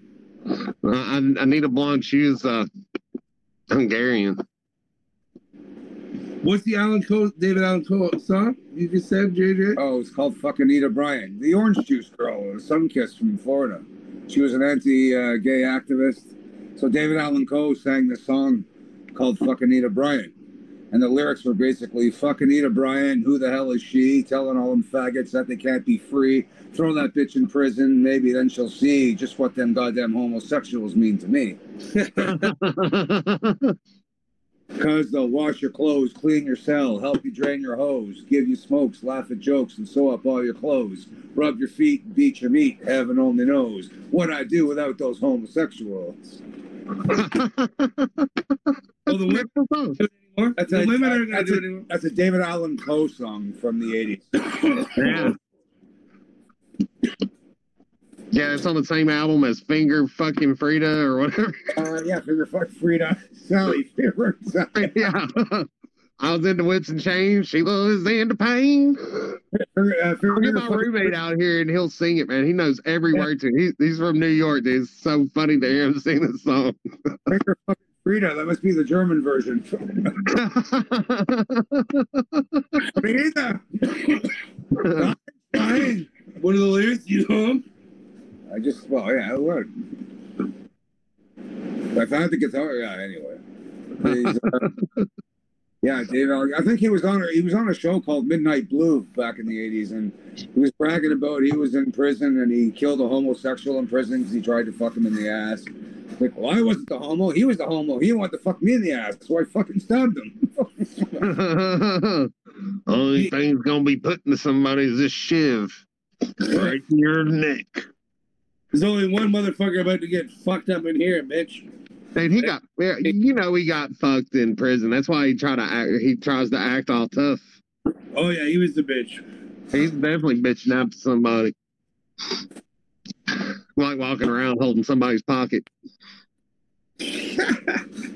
Uh, Anita Blond, she was uh, Hungarian. What's the Alan Cole, David Allen Cole song you just said, JJ? Oh, it's called fuck Anita Bryant, the orange juice girl, a sun kiss from Florida. She was an anti-gay activist. So David Allan Coe sang this song called "Fuck Anita Bryant," and the lyrics were basically "Fuck Anita Bryant, who the hell is she? Telling all them faggots that they can't be free. Throw that bitch in prison, maybe then she'll see just what them goddamn homosexuals mean to me. Cause they'll wash your clothes, clean your cell, help you drain your hose, give you smokes, laugh at jokes, and sew up all your clothes, rub your feet, and beat your meat. Heaven only knows what I do without those homosexuals. Oh, the women anymore. That's the a- women aren't that's do a- anymore. That's a David Allan Coe song from the '80s. yeah. Yeah, it's on the same album as Finger Fucking Frida or whatever. Uh, yeah, Finger fuck Frida, Sally, Sally. yeah. I was into whips and chains. Sheila is into pain. Uh, I'll get my roommate out here and he'll sing it, man. He knows every Yeah. word to it. He, he's from New York, dude. It's so funny to hear him sing this song. Fucking Frida. That must be the German version. Frida. What are the lyrics? You know? I just, well, yeah, I would. I found the guitar. Yeah, anyway. Uh, yeah, Dave. I think he was on. a- He was on a show called Midnight Blue back in the '80s, and he was bragging about he was in prison and he killed a homosexual in prison because he tried to fuck him in the ass. Like, well, I wasn't the homo. He was the homo. He wanted to fuck me in the ass, so I fucking stabbed him. Only thing's gonna be put into somebody is this shiv right in your neck. There's only one motherfucker about to get fucked up in here, bitch. And he got, you know, he got fucked in prison. That's why he try to act. He tries to act all tough. Oh yeah, he was the bitch. He's definitely bitching out to somebody, like walking around holding somebody's pocket.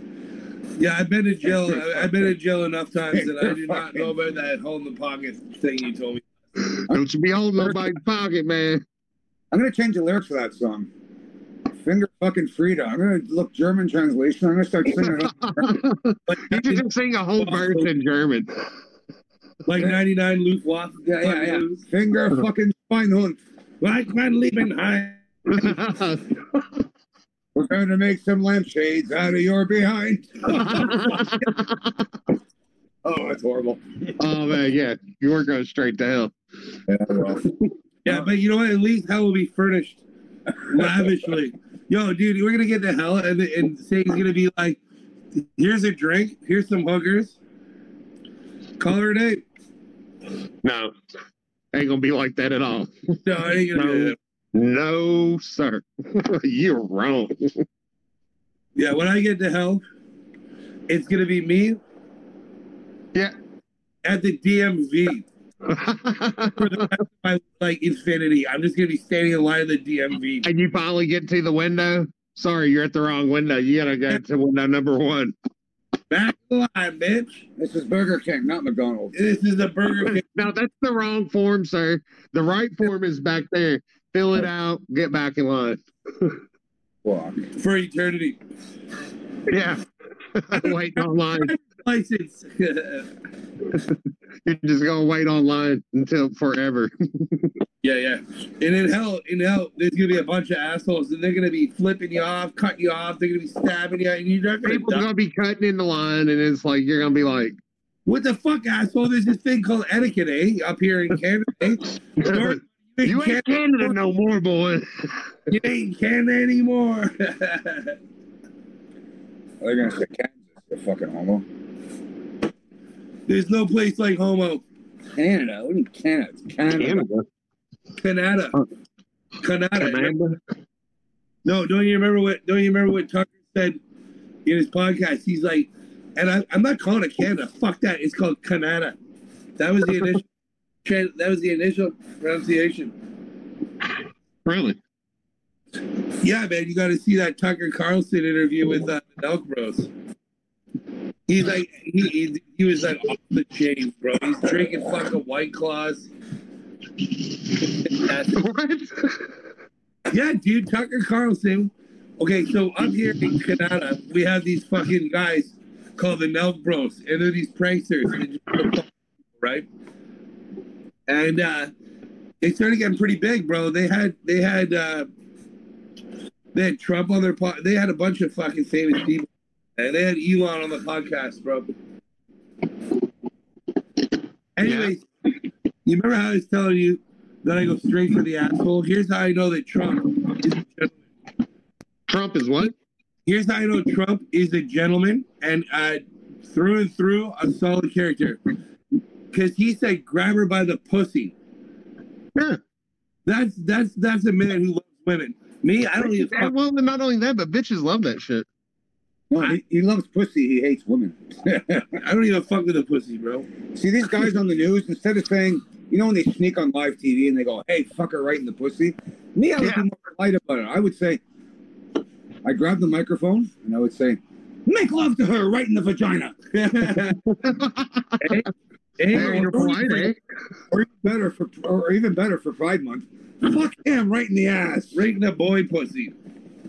Yeah, I've been in jail. I've been in jail enough times that I did not know about that holding the pocket thing you told me. Don't you be holding nobody's pocket, man. I'm gonna change the lyrics for that song. Finger fucking Frida. I'm gonna look German translation. I'm gonna start singing it. Like, you should just sing a whole verse in German. like 99 Luftwaffe. Yeah, yeah, yeah. Finger fucking Schweinhund. Like mein Liebenheim. We're going to make some lampshades out of your behind. Oh, that's horrible. oh man, yeah, you were going straight to hell. Yeah, well. Yeah, um, but you know what? At least hell will be furnished lavishly. Yo, dude, we're gonna get to hell, and and say's gonna be like, "Here's a drink. Here's some hookers. Call her a day." No, ain't gonna be like that at all. No, I ain't gonna that. No, sir, you're wrong. Yeah, when I get to hell, it's gonna be me. Yeah. At the DMV for the rest of my like infinity. I'm just gonna be standing in line at the DMV. and you finally get to the window. Sorry, you're at the wrong window. You gotta go to window number one. Back to the line, bitch. This is Burger King, not McDonald's. This is the Burger King. No, that's the wrong form, sir. The right form is back there. Fill it out. Get back in line. Fuck. for eternity. Yeah. wait online. License. You're just gonna wait online until forever. yeah, yeah. And in hell, in hell, there's gonna be a bunch of assholes, and they're gonna be flipping you off, cutting you off. They're gonna be stabbing you, and you're not gonna. People die. gonna be cutting in the line, and it's like you're gonna be like, What the fuck, asshole? There's this thing called etiquette, eh? Up here in Canada. Eh? North- "You ain't Canada no more, boy." You ain't Canada anymore. They're going to say Kansas, you fucking homo. There's no place like homo. Canada? What do you mean Canada? Canada. Canada. Canada. Canada. No, don't you remember what? Don't you remember what Tucker said in his podcast? He's like, and I, I'm not calling it Canada. Fuck that. It's called Canada. That was the initial. that was the initial pronunciation. Really? Yeah, man, you got to see that Tucker Carlson interview with uh, the Nelk Bros. He's like, he, he he was like off the chain, bro. He's drinking fucking White Claws. what? Yeah, dude, Tucker Carlson. Okay, so up here in Canada, we have these fucking guys called the Nelk Bros, and they're these pranksters, and they just fuck people, right? And uh, they started getting pretty big, bro. They had they had uh, they had Trump on their pod. They had a bunch of fucking famous people, and they had Elon on the podcast, bro. Anyways, you remember how I was telling you that I go straight for the asshole? Here's how I know that Trump is a gentleman. Trump is what? Here's how I know Trump is a gentleman and uh, through and through a solid character. Because he said, "Grab her by the pussy." Yeah. That's that's that's a man who loves women. Me, I don't even. Yeah, Fuck, well, not only that, but bitches love that shit. No, he, he loves pussy. He hates women. I don't even fuck with a pussy, bro. See these guys on the news instead of saying, you know, when they sneak on live TV and they go, "Hey, fuck her right in the pussy." Me, I would Yeah. be more polite about it. I would say, I grab the microphone and I would say, "Make love to her right in the vagina." Hey, hey, There you're polite, eh? or even better for, or even better for Pride Month. Fuck him right in the ass. right in the boy pussy.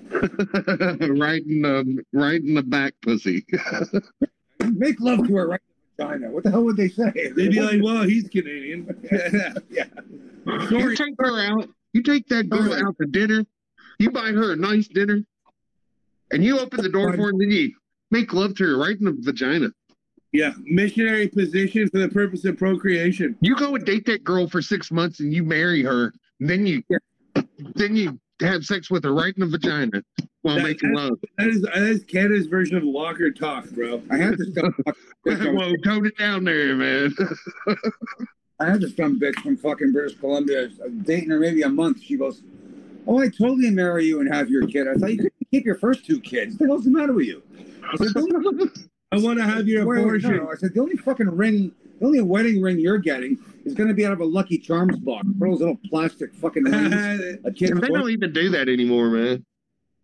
right in the right in the back pussy. Make love to her right in the vagina. What the hell would they say? They'd be like, "Well, he's Canadian." yeah. You Sorry. take her out. You take that girl out to dinner. You buy her a nice dinner, and you open the door for her, and then you make love to her right in the vagina. yeah, missionary position for the purpose of procreation. You go and date that girl for six months, and you marry her. And then you, then you have sex with her right in the vagina while That- making love. That is that is Canada's version of locker talk, bro. I had this dumb fucking bitch on- Whoa, tone it down there, man. I had this dumb bitch from fucking British Columbia. Dating her maybe a month. She goes, "Oh, I totally marry you and have your kid." I thought you could keep your first two kids. What the hell's the matter with you? I said, I want to have your abortion. no. I said, "The only fucking ring, the only wedding ring you're getting is going to be out of a Lucky Charms box. One of those little plastic fucking rings." A kid. they don't even do that anymore, man.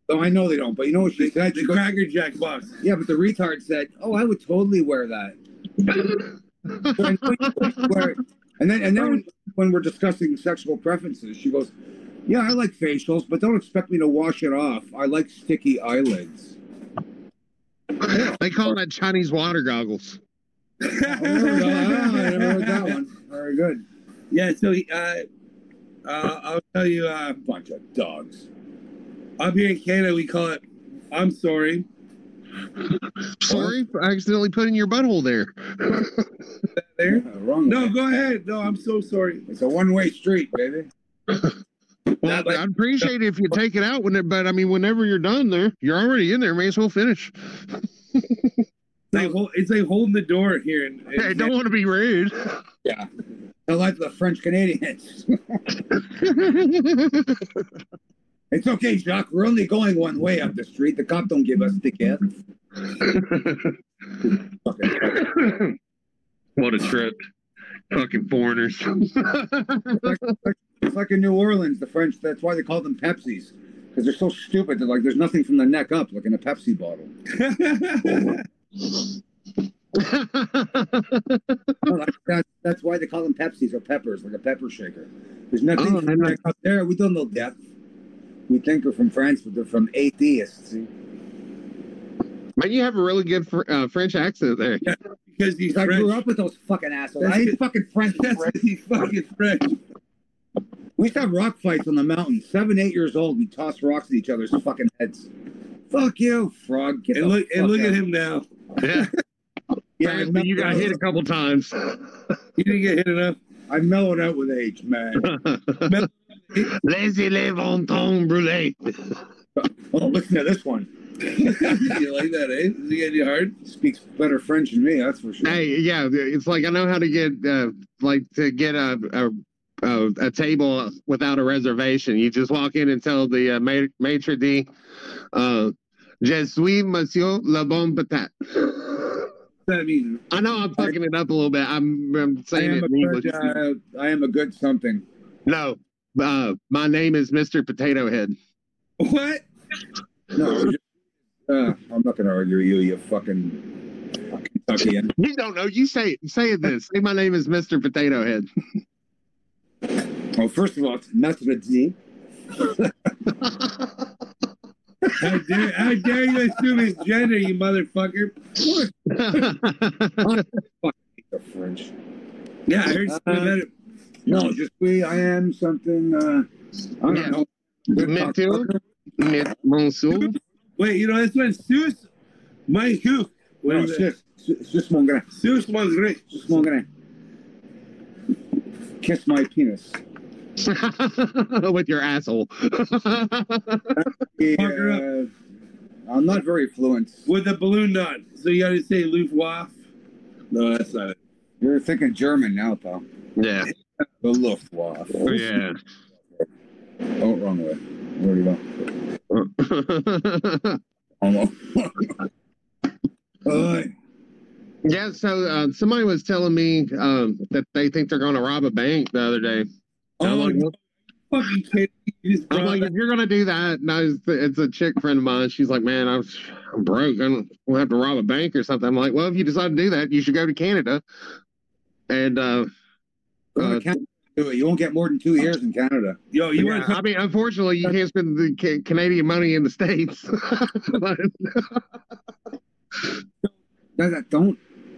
Oh, I know they don't, but you know what she said? The Cracker Jack box. yeah, but the retard said, "Oh, I would totally wear that." So I know you wouldn't wear. And then, and then when we're discussing sexual preferences, she goes, "Yeah, I like facials, but don't expect me to wash it off. I like sticky eyelids." they call that Chinese water goggles. I never, I never heard that one. Very good. Yeah, so uh, uh, I'll tell you, uh, Bunch of dogs. up here in Canada, we call it I'm sorry. Sorry, for accidentally putting your butthole there. There? Uh, wrong. No, way. go ahead. No, I'm so sorry. It's a one-way street, baby. Well, like- I'd appreciate it if you take it out when it, but I mean, whenever you're done there, you're already in there. May as well finish. It's like, hol- it's like holding the door here. In, in Hey, don't want to be rude. Yeah. I like the French Canadians. it's okay, Jacques. We're only going one way up the street. The cop don't give us tickets. Fucking- what a trip. Fucking foreigners. It's like, it's like in New Orleans, the French. That's why they call them Pepsis, because they're so stupid. They're like, there's nothing from the neck up, like in a Pepsi bottle. No, that's, that's, why they call them Pepsis or peppers, like a pepper shaker. There's nothing Oh, from I the know. neck up there. We don't know depth. We think they're from France, but they're from atheists. See? Man, you have a really good fr- uh, French accent there. because he's I French. grew up with those fucking assholes. That's I ain't fucking French. That's prick. he's fucking French. We used to have rock fights on the mountain. Seven, eight years old, we toss rocks at each other's fucking heads. Fuck you, frog. And look and look out. at him now. Yeah, Yeah, I but you got hit a couple times. You didn't get hit enough. I mellowed out with age, man. Laissez les ventons brûler. Oh, listen to this one. you like that, eh? Is he getting you hard? Speaks better French than me, that's for sure. Hey, yeah, it's like I know how to get uh, like to get a, a a a table without a reservation. You just walk in and tell the uh, ma- maitre d, uh, "Je suis Monsieur le bon patate." I mean, I know I'm fucking it up a little bit. I'm, I'm saying it in English. good, uh, I am a good something. No, uh, my name is Mr. Potato Head. What? No, uh, I'm not going to argue with you, you fucking Kentuckian. You don't know. You say say this. Say my name is Mr. Potato Head. Well, first of all, it's Methodist. How dare, how dare you assume his gender, you motherfucker? French. Yeah, I heard something about it. No, just we. I am something. Uh, I don't Yeah. know. Monsieur, Miss- Monsieur. Wait, you know, this one's Seuss. My Hugh. What No, is it's it? just, it's just one guy. Seuss one's great. Just one. Kiss my penis. With your asshole. Yeah, I'm not very fluent. With a balloon on. So you gotta say Luftwaffe. No, that's not it. You're thinking German now, pal. yeah. The Luftwaffe. Yeah. Oh, wrong way. Where do you go? Almost. Uh, yeah, so uh, somebody was telling me um, that they think they're going to rob a bank the other day. I'm like, you fucking kidding. You I'm like, that- if you're gonna do that, no, it's, it's a chick friend of mine. She's like, man, I'm, I'm broke. I'm, we'll have to rob a bank or something. I'm like, well, if you decide to do that, you should go to Canada. And uh, uh, Canada, do it. You won't get more than two years in Canada. Yo, you yeah, want I mean, unfortunately, you can't spend the ca- Canadian money in the states. But- That, that- don't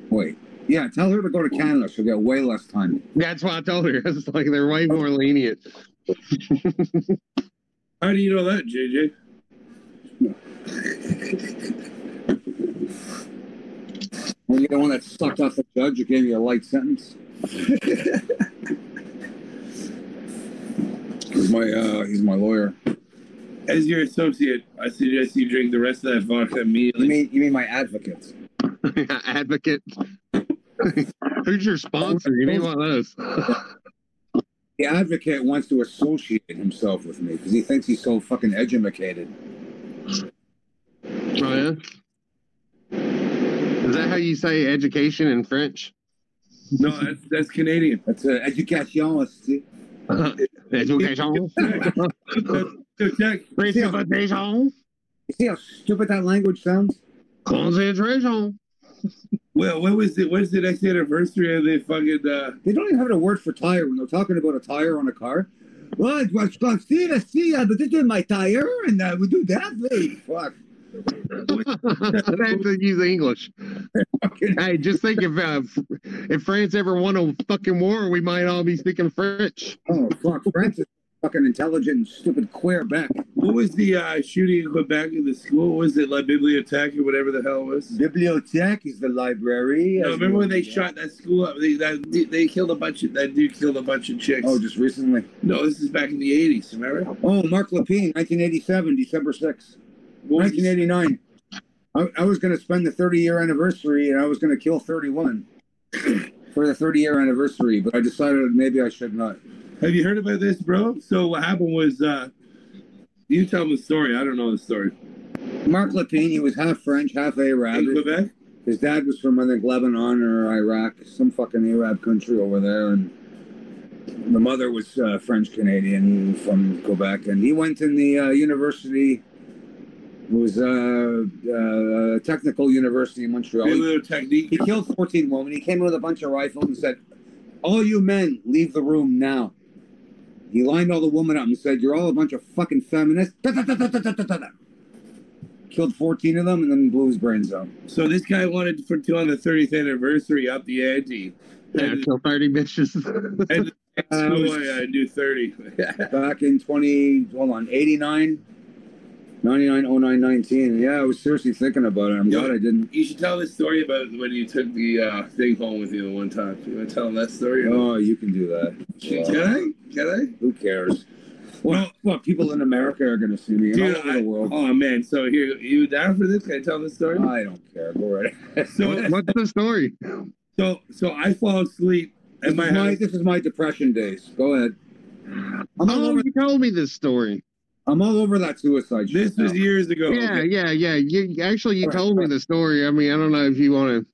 wait. Yeah, tell her to go to Canada. She'll get way less time. that's why I told her. It's like they're way more lenient. How do you know that, JJ? Well, you're the one that sucked off the judge who gave you a light sentence. he's my uh, he's my lawyer. As your associate, I suggest you drink the rest of that vodka You immediately. mean you mean my advocate? Advocate. Who's your sponsor? You need one of those. The advocate wants to associate himself with me because he thinks he's so fucking educated. Oh yeah. Is that how you say education in French? No, that's, that's Canadian. That's uh, education. see? Education. You see how stupid that language sounds? Concentration. Well, when was the when's the next anniversary of the fucking? Uh, They don't even have a word for tire when they're talking about a tire on a car. Well, it was consider see, but this is my tire, and uh, we do that. Hey, fuck. they have to use English. Hey, just think if uh, if France ever won a fucking war, we might all be speaking French. Oh fuck, France is fucking intelligent and stupid Quebec. what was the uh, shooting in Quebec in the school? What was it La Bibliothèque or whatever the hell it was? Bibliothèque is the library. No, remember when they shot that school up? They that, they killed a bunch of that dude killed a bunch of chicks. Oh, just recently. no, this is back in the eighties. Remember? Oh, Marc Lépine, 1987, December 6th. What was his- 1989. I, I was going to spend the 30 year anniversary and I was going to kill 31 for the 30 year anniversary, but I decided maybe I should not. Have you heard about this, bro? So what happened was, uh, you tell me the story. I don't know the story. Mark he was half French, half Arab. In Quebec? His dad was from, I think, Lebanon or Iraq, some fucking Arab country over there. And the mother was uh, French Canadian from Quebec. And he went in the uh, university, it was uh, uh, technical university in Montreal. He-. He killed 14 women. He came in with a bunch of rifles and said, All you men, leave the room now. He lined all the women up and said, You're all a bunch of fucking feminists. Killed 14 of them and then blew his brains out. So this guy wanted to for to on the 30th anniversary up the ante. Yeah, And, kill thirty bitches. and Uh, so was- I, I do 30. Back in 20, hold on, 89, 99, 09, 19. Yeah, I was seriously thinking about it. I'm Yeah. glad I didn't. you should tell this story about when you took the uh, thing home with you one time. You want to tell him that story? Oh, you can do that. Can I? Can I? Who cares? What, what people in America are going to see me Dude, all over I- the world. oh man, so here you down for this? Can I tell this story? I don't care. Go right ahead. So What's the story? so so I fall asleep This at is, my my, this is my depression days. Go ahead. I'm all, Oh, over, you told me this story. I'm all over that suicide shit. This was years ago. Yeah, okay? yeah, yeah. You actually you Right, told me the story. I mean, I don't know if you want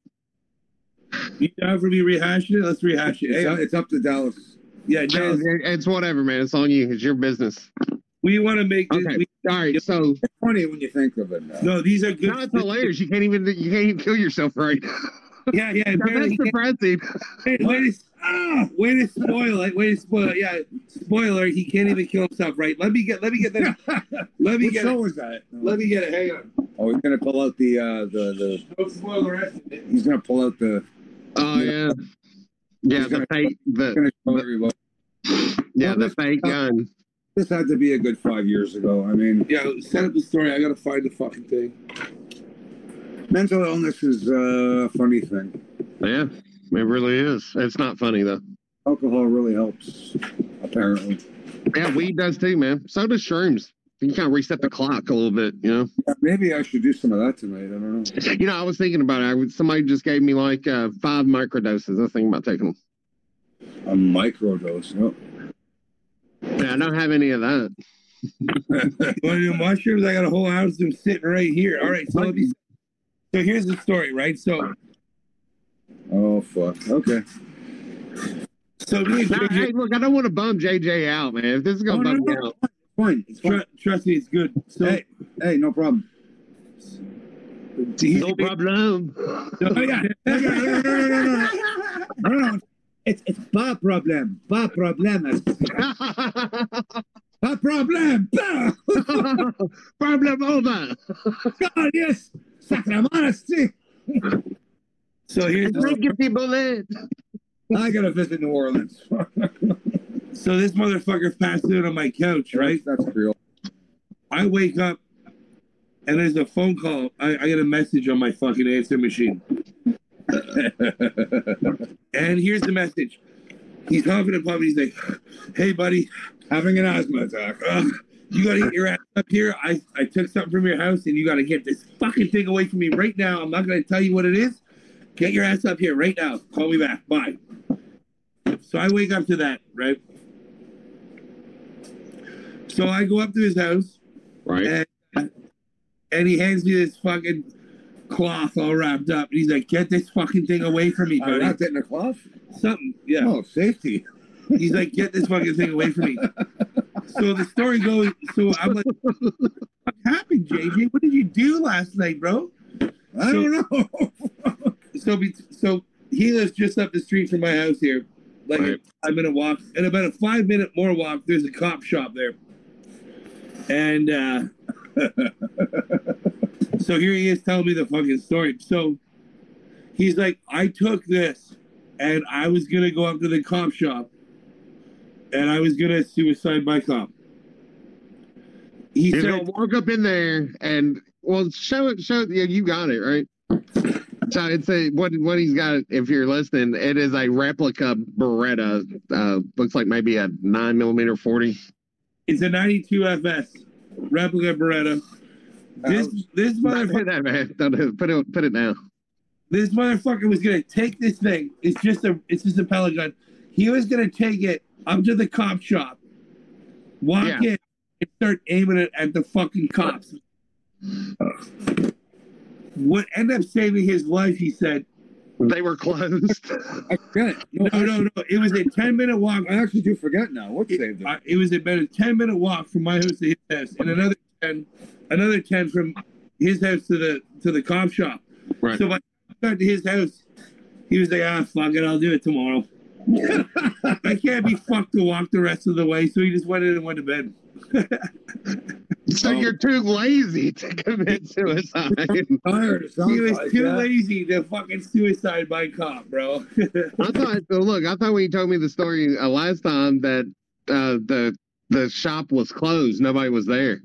to. You down for me rehashing it? Let's rehash it. It's, Hey, up- it's up to Dallas. Yeah, It's, Jazz, it's whatever, man. It's on you. It's your business. we want to make this. Okay. We, All right. So It's funny when you think of it. Now. no, these are good. no, it's hilarious. You can't even you can't even kill yourself right. Yeah, yeah. That's Apparently, depressing. Wait, wait, to, ah, way to spoil it. Way to spoil it. Yeah, spoiler. He can't even kill himself. Right. Let me get. Let me get that. Let me What get show it. was that? Let me get it. Hang on. Oh, he's gonna pull out the uh the the. Don't spoil the rest of it. He's gonna pull out the. Oh yeah. Yeah, the gonna- fake He's the gonna show everybody. yeah, the fake gun. This had to be a good five years ago. I mean, Yeah, set up the story. I gotta find the fucking thing. Mental illness is a funny thing. Yeah. It really is. It's not funny though. Alcohol really helps, apparently. Yeah, weed does too, man. So does shrooms. You can kind of reset the clock a little bit, you know. Maybe I should do some of that tonight. I don't know. You know, I was thinking about it. I somebody just gave me like uh, five microdoses. I was thinking about taking them. A microdose. No. Yeah, I don't have any of that. Want to do mushrooms? I got a whole ounce of them sitting right here. All right, so let me. So here's the story, right? So, Oh fuck. Okay. so me and JJ, hey, look, I don't want to bum JJ out, man. If this is gonna Oh, no, bum me no. out, Fine. It's fine. tr- trust me, it's good. So, Hey, hey, no problem. he's- no problem. Oh, yeah. No, no, no, no, no, no, no. No, no. It's it's pas problem. Pas problem. Pas problem. Bah! problem over. God, yes. Sacramento. so here's your people in. I gotta visit New Orleans. so this motherfucker passed out on my couch, right? That's real. I wake up and there's a phone call. I, I get a message on my fucking answer machine. And here's the message. He's huffing and puffing. He's like, "Hey, buddy, Having an asthma attack. you gotta get your ass up here. I, I took something from your house, and you gotta get this fucking thing away from me right now. I'm not gonna tell you what it is. Get your ass up here right now. Call me back. Bye." So I wake up to that, right? So I go up to his house, Right. and and he hands me this fucking cloth all wrapped up. And he's like, "Get this fucking thing away from me, I buddy." wrapped it in a cloth. Something, yeah. Oh, safety. He's like, get this fucking thing away from me. So the story goes, so I'm like, what happened, JJ? What did you do last night, bro? I don't know. So be, so he lives just up the street from my house here. Like Right. a five minute walk. And about a five minute more walk, there's a cop shop there. And uh so here he is telling me the fucking story. So he's like, I took this and I was gonna go up to the cop shop and I was gonna suicide by cop. He You're said, gonna walk up in there and well, show it. Show yeah, you got it right. So it's a what what he's got. If you're listening, it is a replica Beretta. Uh, looks like maybe a nine millimeter forty. it's a 92 FS replica Beretta. This this motherfucker that man. Don't. Put it put it down. this motherfucker was gonna take this thing. It's just a it's just a pellet gun. He was gonna take it up to the cop shop, walk Yeah. in, and start aiming it at the fucking cops. What ended up saving his life, he said. They were closed. I forget. No, No, no, no. It was a 10 minute walk. I actually do forget now. What saved it? Uh, it was about a 10 minute walk from my house to his house, and another 10, another 10 from his house to the to the cop shop. Right. So when I got to his house, he was like, ah, fuck it, I'll do it tomorrow. I can't be fucked to walk the rest of the way, so he just went in and went to bed. so Oh. you're too lazy to commit suicide. Tired. He was like too that. lazy to fucking suicide by cop, bro. I thought. So look, I thought when you told me the story uh, last time that uh, the the shop was closed. Nobody was there.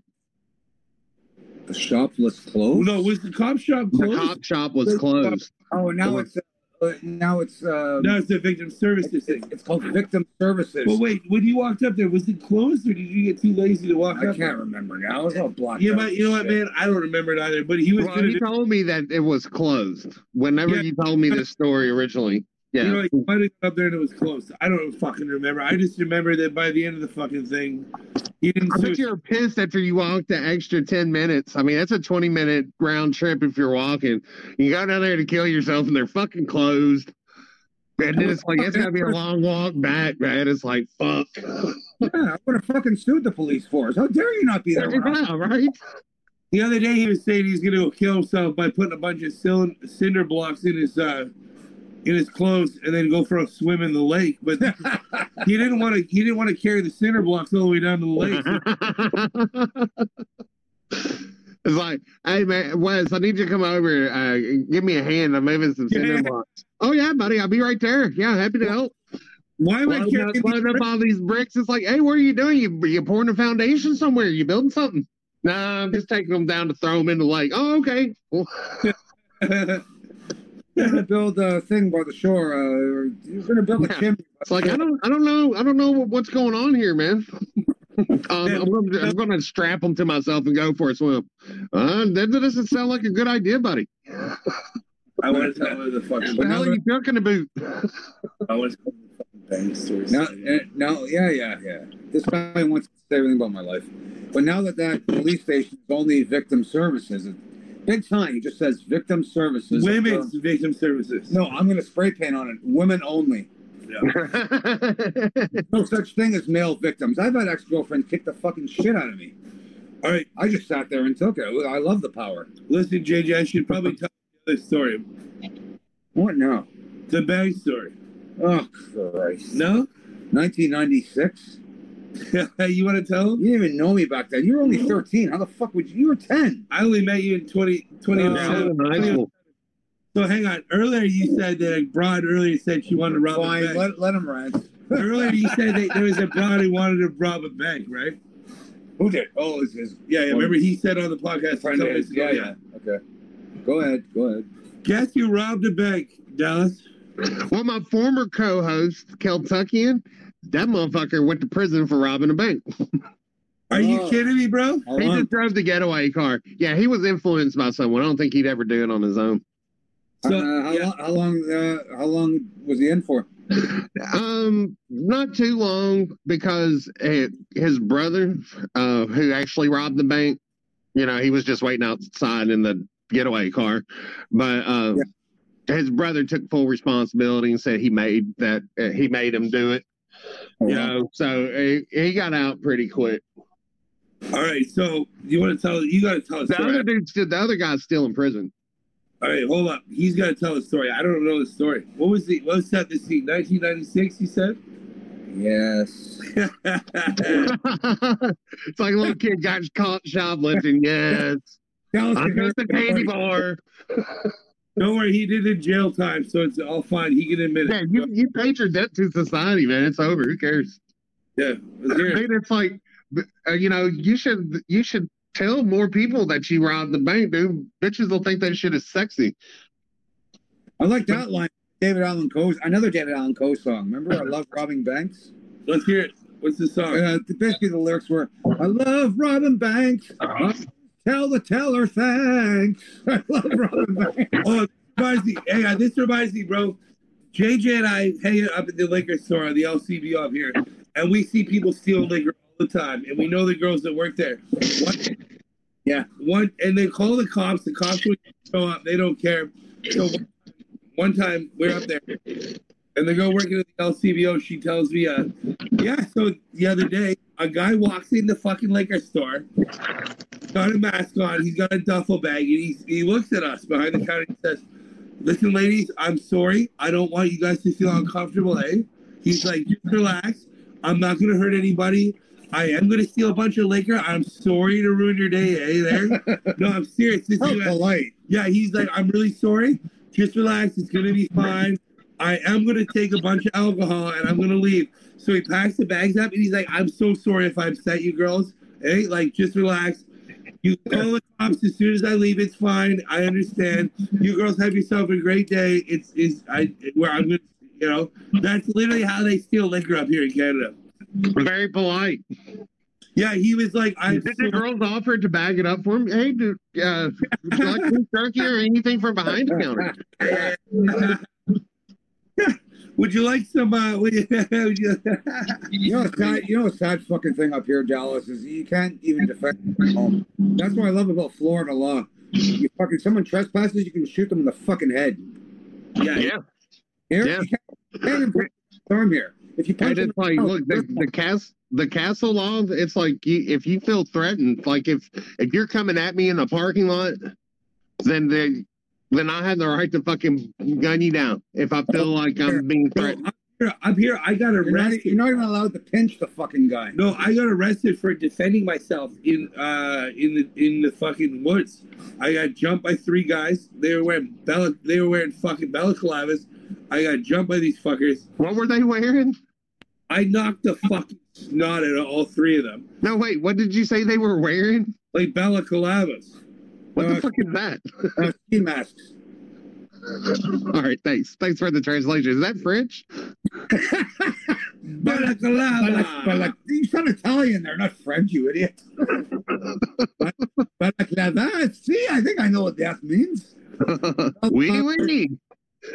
The shop was closed. no, was the cop shop closed? The cop shop was closed. Oh, now it's uh, now it's uh, no, it's the victim services it's, thing. it's called victim services. But wait, when you walked up there, was it closed or did you get too lazy to walk I up? can't remember now. It's all blocked. Yeah, out but you know what, man? I don't remember it either. But he was Well, he do, told me that it was closed. Whenever Yeah. you told me this story originally, yeah, you know, he might have up there and it was closed. I don't fucking remember. I just remember that by the end of the fucking thing, he didn't. I bet you're pissed after you walked the extra ten minutes. I mean, that's a twenty minute round trip if you're walking. You go down there to kill yourself, and they're fucking closed. And then it's like it's gonna be a long walk back, man. It's like fuck. Yeah, I would have fucking sued the police force. How dare you not be there? Ron? Yeah, right? The other day he was saying he's gonna go kill himself by putting a bunch of cinder blocks in his uh in his clothes and then go for a swim in the lake. But he didn't want to. He didn't want to carry the cinder blocks all the way down to the lake. it's like, hey man, Wes, I need you to come over. Uh, give me a hand. I'm moving some cinder blocks. Oh yeah, buddy, I'll be right there. Yeah, happy to help. Why am I carrying up, loading up all these bricks. It's like, hey, what are you doing? You you pouring a foundation somewhere? You building something? Nah, I'm just taking them down to throw them in the lake. Oh, okay. You're gonna build a thing by the shore. Uh, or you're gonna build a Yeah. chimney. it's like I don't I don't know I don't know what- what's going on here, man. um, I'm, gonna, I'm gonna strap them to myself and go for a swim. Uh, that doesn't sound like a good idea, buddy. I want to tell her the fucking. What the hell are you ducking the boot? I want to tell her the fucking bang. Now, uh, yeah, yeah, yeah. This guy wants to say everything about my life, but now that that police station is only victim services, it, big sign. It just says victim services. Women's victim services. No, I'm gonna spray paint on it. Women only. No such thing as male victims. I've had ex-girlfriends kick the fucking shit out of me. All right, I just sat there and took it. I love the power. listen, JJ. I should probably tell you the other story. What now? The bang story. Oh Christ! No. 1996. you want to tell? him? You didn't even know me back then. You were only 13. How the fuck would you? You were 10. I only met you in 20, 2007. High school. So hang on. Earlier you said that a broad earlier said she wanted to rob a bank. Let, let him rant. earlier you said that there was a broad who wanted to rob a bank, right? Who did? Oh, it's his Yeah, yeah. Remember he said on the podcast. a friend. is- days Yeah, yeah. Okay. Go ahead. Go ahead. Guess who robbed a bank, Dallas? Well, my former co-host, Kentuckian, that motherfucker went to prison for robbing a bank. Are you kidding me, bro? How He just drove the getaway car. Yeah, he was influenced by someone. I don't think he'd ever do it on his own. So, uh, how, yeah. long, how long? Uh, how long was he in for? Um, not too long because eh, his brother, uh, who actually robbed the bank, you know, he was just waiting outside in the getaway car, but uh, his brother took full responsibility and said he made that uh, he made him do it. You know, so he, eh, he got out pretty quick. All right. So you want to tell? You got to tell a The story. other dude's still, the other guy's still in prison. All right, hold up. He's got to tell a story. I don't know the story. What was the? What was that? The scene? 1996. You said. Yes. it's like a little kid got caught shoplifting. Yes, Dallas, I got the candy bar. Don't worry, he did in jail time, so it's all fine. He can admit Yeah, it. you, you paid your debt to society, man. It's over. Who cares? Yeah, let's I mean, it's like, uh, you know, you should you should tell more people that you robbed the bank, dude. Bitches will think that shit is sexy. I like that line. David Allan Coe, another David Allan Coe song. Remember, I love robbing banks. Let's hear it. What's the song? Uh, basically, the lyrics were, "I love robbing banks. Uh-huh. Tell the teller thanks. I love robbing banks." Oh, this reminds me. Hey, uh, this reminds me, bro. JJ and I hang out up at the liquor store, the LCB up here, and we see people steal liquor all the time, and we know the girls that work there. One, yeah, one, and they call the cops. The cops would show up. They don't care. So one time we're up there, and the girl working at the LCBO, she tells me, uh, yeah. So the other day, a guy walks in the fucking liquor store, got a mask on, he's got a duffel bag, and he he looks at us behind the counter and says, "Listen, ladies, I'm sorry. I don't want you guys to feel uncomfortable, eh?" He's like, "Just relax. I'm not gonna hurt anybody. I am gonna steal a bunch of liquor. I'm sorry to ruin your day, eh? There. No, I'm serious. This How is polite. yeah, he's like, I'm really sorry. Just relax. It's gonna be fine. I am gonna take a bunch of alcohol and I'm gonna leave. So he packs the bags up and he's like, I'm so sorry if I upset you girls. Hey, like just relax. You call the cops as soon as I leave. It's fine. I understand. You girls have yourself a great day. It's is I where I'm gonna you know that's literally how they steal liquor up here in Canada. Very polite. Yeah, he was like, I'm Did the girls offer to bag it up for him? Hey, do, uh, would you like turkey or anything from behind the counter? Would you like some? Uh, would you, you, You know, a sad, you know, a sad fucking thing up here, Dallas, is you can't even defend your home. That's what I love about Florida law. You fucking someone trespasses, you can shoot them in the fucking head. yeah, Yeah. Here, Yeah. you can't Can't enforce storm here. If you punch And it's like, in the look, the, the cast the castle law. It's like you, if you feel threatened, like if if you're coming at me in the parking lot, then they then I have the right to fucking gun you down if I feel like I'm being Bro, threatened. I'm here. I'm here. I got you're not, arrested. you're not even allowed to pinch the fucking guy. No, I got arrested for defending myself in uh in the in the fucking woods. I got jumped by three guys. They were wearing bella they were wearing fucking balaclavas. I got jumped by these fuckers. What were they wearing? I knocked the fucking snot out of all three of them. No, wait. What did you say they were wearing? Like balaclavas. What Uh, the fuck is that? Uh, ski masks. All right, thanks. Thanks for the translation. Is that French? Balaclava. Balak, balak, you sound Italian there, not French, you idiot. Balaclava. See, I think I know what that means. Wee wee.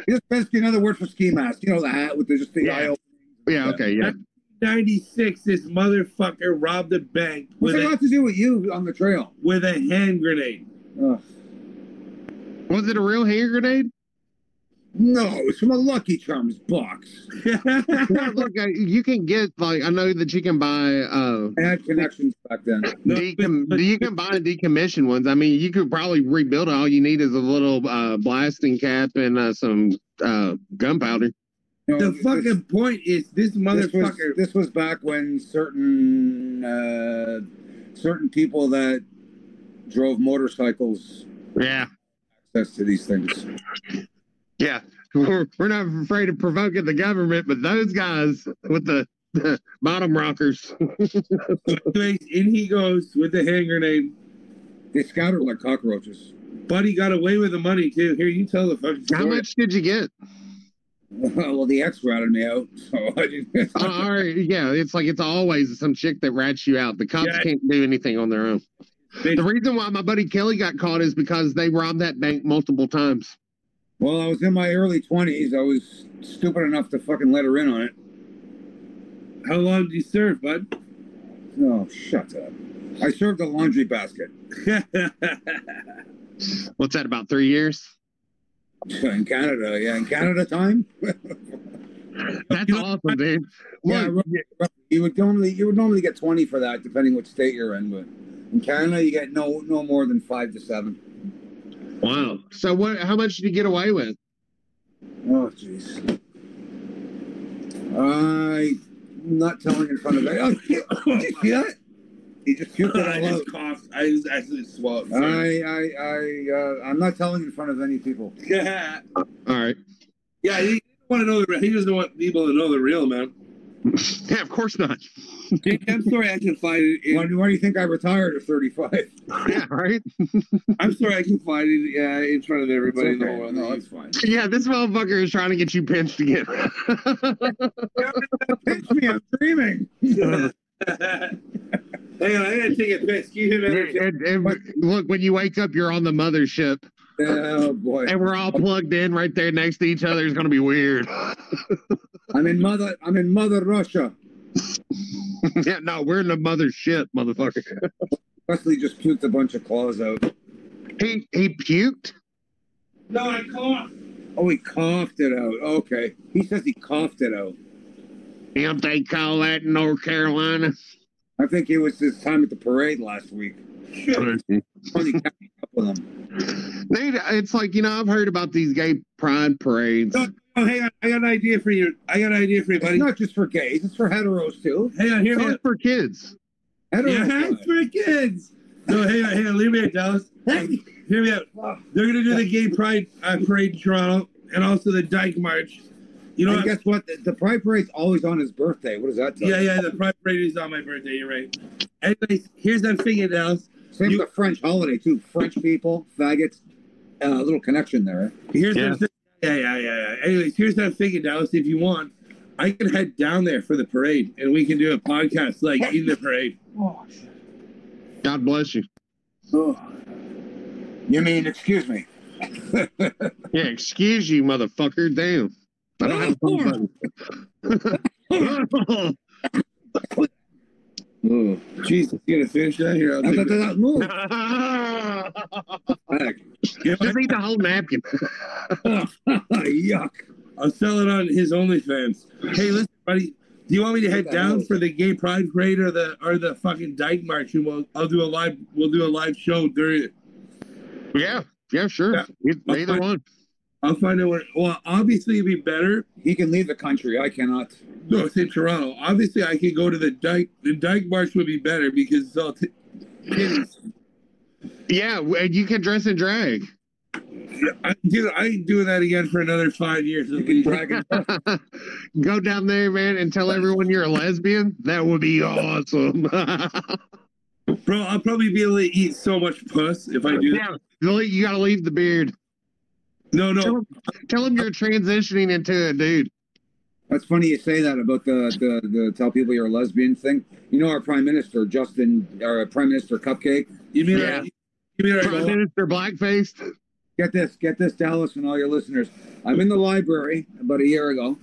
It's basically another word for ski mask. You know, the hat with the, just the Yeah. eye open. Yeah. Okay. Yeah. 96, this motherfucker robbed a bank What's with it got to do with you on the trail? with a hand grenade. Ugh. Was it a real hand grenade? No, it's from a Lucky Charms box. Look, uh, you can get like I know that you can buy uh I had connections back then. Decom- but- but- you can buy decommissioned ones. I mean, you could probably rebuild it. All you need is a little uh blasting cap and uh, some uh gunpowder. You know, the this- fucking point is this this was, motherfucker. this was back when certain uh, certain people that drove motorcycles Yeah, access to these things. yeah. We're, we're not afraid of provoking the government, but those guys with the, the bottom rockers. In he goes with the hand grenade. They scattered like cockroaches. Buddy got away with the money too. Here, you tell the fucking story. How much did you get? well, the ex ratted me out, so I didn't. Uh, all right, yeah, it's like it's always some chick that rats you out. The cops Yeah. can't do anything on their own. The reason why my buddy Kelly got caught is because they robbed that bank multiple times. well, I was in my early twenties. I was stupid enough to fucking let her in on it. How long did you serve, bud? Oh, shut up! I served a laundry basket What's that? About three years? in Canada. Yeah, in Canada time. That's awesome, dude. Yeah, You would normally you would normally get twenty for that, depending what state you're in. But in Canada, you get no no more than five to seven. wow. So what? How much did you get away with? Oh, jeez. I not telling in front of it. Oh, did you see that? He just puked it I out. just coughed. I just actually swallowed. I, I, I, uh, I'm not telling in front of any people. yeah, All right. he doesn't want to know the. He doesn't want people to know the real man. Yeah, of course not. I'm sorry, I can find it. Why, why do you think I retired at 35? Yeah, right. I'm sorry, I can find it uh, in front of everybody. in okay. world. No, it's fine. Yeah, this motherfucker is trying to get you pinched again. Pinch me, I'm dreaming. Hang on, I gotta take a piss. Give him energy. And- and look, when you wake up, you're on the mothership, Oh boy. and we're all plugged in right there next to each other. It's gonna be weird. I'm in mother I'm in Mother Russia. yeah, no, we're in the mothership, motherfucker. Wesley just puked a bunch of claws out. He he puked. No, I coughed. Oh, he coughed it out. Okay. He says he coughed it out. Don't they call that in North Carolina? I think it was his time at the parade last week. Only catching up with him. It's like you know I've heard about these gay pride parades. No, oh, hang on. I got an idea for you. I got an idea for you, buddy. It's buddy. not just for gays, it's for heteros too. Hang on, hear me It's for kids. Heteros. Yeah, it's for kids. No, hang on, hang on. Leave me out, Dallas. Hear me out. They're gonna do the gay pride uh, parade in Toronto, and also the Dyke March. You know, and guess what? The, the pride parade's always on his birthday. What does that tell yeah, you? yeah. Yeah, the pride parade is on my birthday. You're right. Anyways, here's that figure, Dallas. Same You- with the French holiday too. French people, faggots. A uh, little connection there. Here's Yeah. that. Yeah, yeah, yeah, yeah. Anyways, here's that figure, Dallas. If you want, I can head down there for the parade, and we can do a podcast like in the parade. God bless you. Oh. You mean, excuse me? Yeah, excuse you, motherfucker. Damn. I don't have a phone button. Oh. Jesus, you gonna finish that here? I'll That, take that, it. that move. Just eat the whole napkin. Yuck. I'll sell it on his OnlyFans. Hey, listen, buddy. Do you want me to head down for the gay pride parade or the or the fucking dyke march? And we'll I'll do a live we'll do a live show during it. Yeah, yeah, sure. Yeah. Either Okay. one. I'll find out where. Well, obviously it'd be better. He can leave the country. I cannot. No, it's in Toronto. Obviously, I could go to the dyke. The dyke march would be better because it's all t- titties. Yeah, and you can dress in drag. I, dude, I ain't doing that again for another five years. You can. Go down there, man, and tell everyone you're a lesbian. That would be awesome. Bro, I'll probably be able to eat so much puss if I do that. yeah, you got to leave the beard. No, Tell no. him, tell him you're transitioning into a dude. That's funny you say that about the, the the tell people you're a lesbian thing. You know our prime minister Justin, our prime minister Cupcake. You mean Yeah. our, you mean our, Prime Minister Blackface. Get this, get this, Dallas, and all your listeners. I'm in the library about a year ago.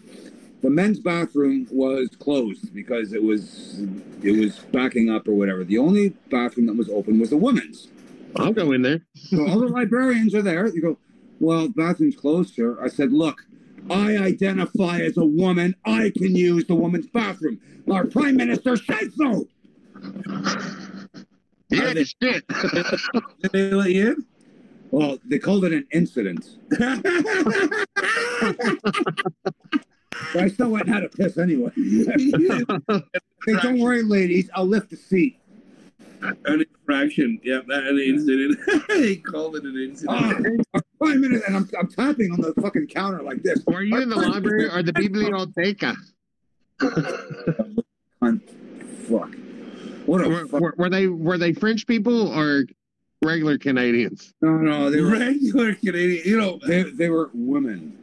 The men's bathroom was closed because it was it was backing up or whatever. The only bathroom that was open was the women's. I'll go in there. So all the librarians are there. You go, well, bathroom's closed, sir. I said, look, I identify as a woman. I can use the woman's bathroom. Our prime minister said so. Yeah, they- shit. did they let you in? Well, they called it an incident. But I still went and had a piss anyway. hey, don't worry, ladies. I'll lift the seat. An infraction. Yeah, that an incident. he called it an incident. Ah, our prime minister, and I'm, I'm tapping on the fucking counter like this. Were you in the library or the biblioteca? Fuck. What a Were, fuck. were, were they were they French people or regular Canadians? No, no, they were regular Canadian. You know, they, they were women.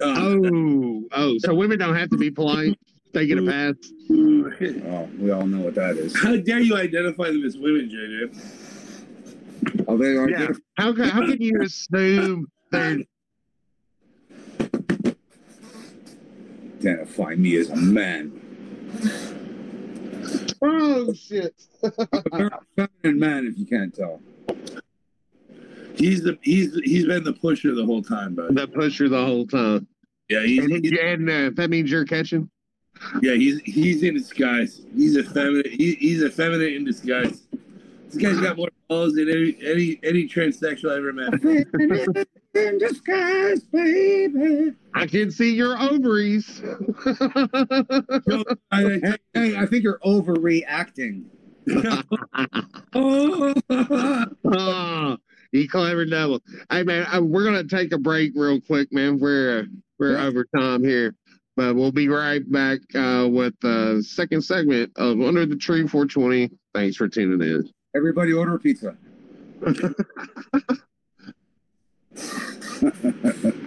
uh, Oh, oh, so women don't have to be polite. They get a pass. Oh, we all know what that is. how dare you identify them as women, JJ? Oh, they are. Yeah. How can how can you assume they're Identify me as a man. Oh shit. They're a feminine man, if you can't tell. He's the he's he's been the pusher the whole time, bud. The pusher the whole time. Yeah, he's, And, he's and uh, that means you're catching. Yeah he's he's in disguise. He's a feminine. He, he's a feminine in disguise. This guy's got more balls than any any any transsexual I ever met. In disguise, baby. I can see your ovaries. I, Hey, hey, I think you're overreacting. oh, you clever devil. Hey man, I, we're gonna take a break real quick, man. We're uh, we're Yeah. over time here, but we'll be right back uh, with the second segment of Under the Tree 420. Thanks for tuning in. Everybody order a pizza.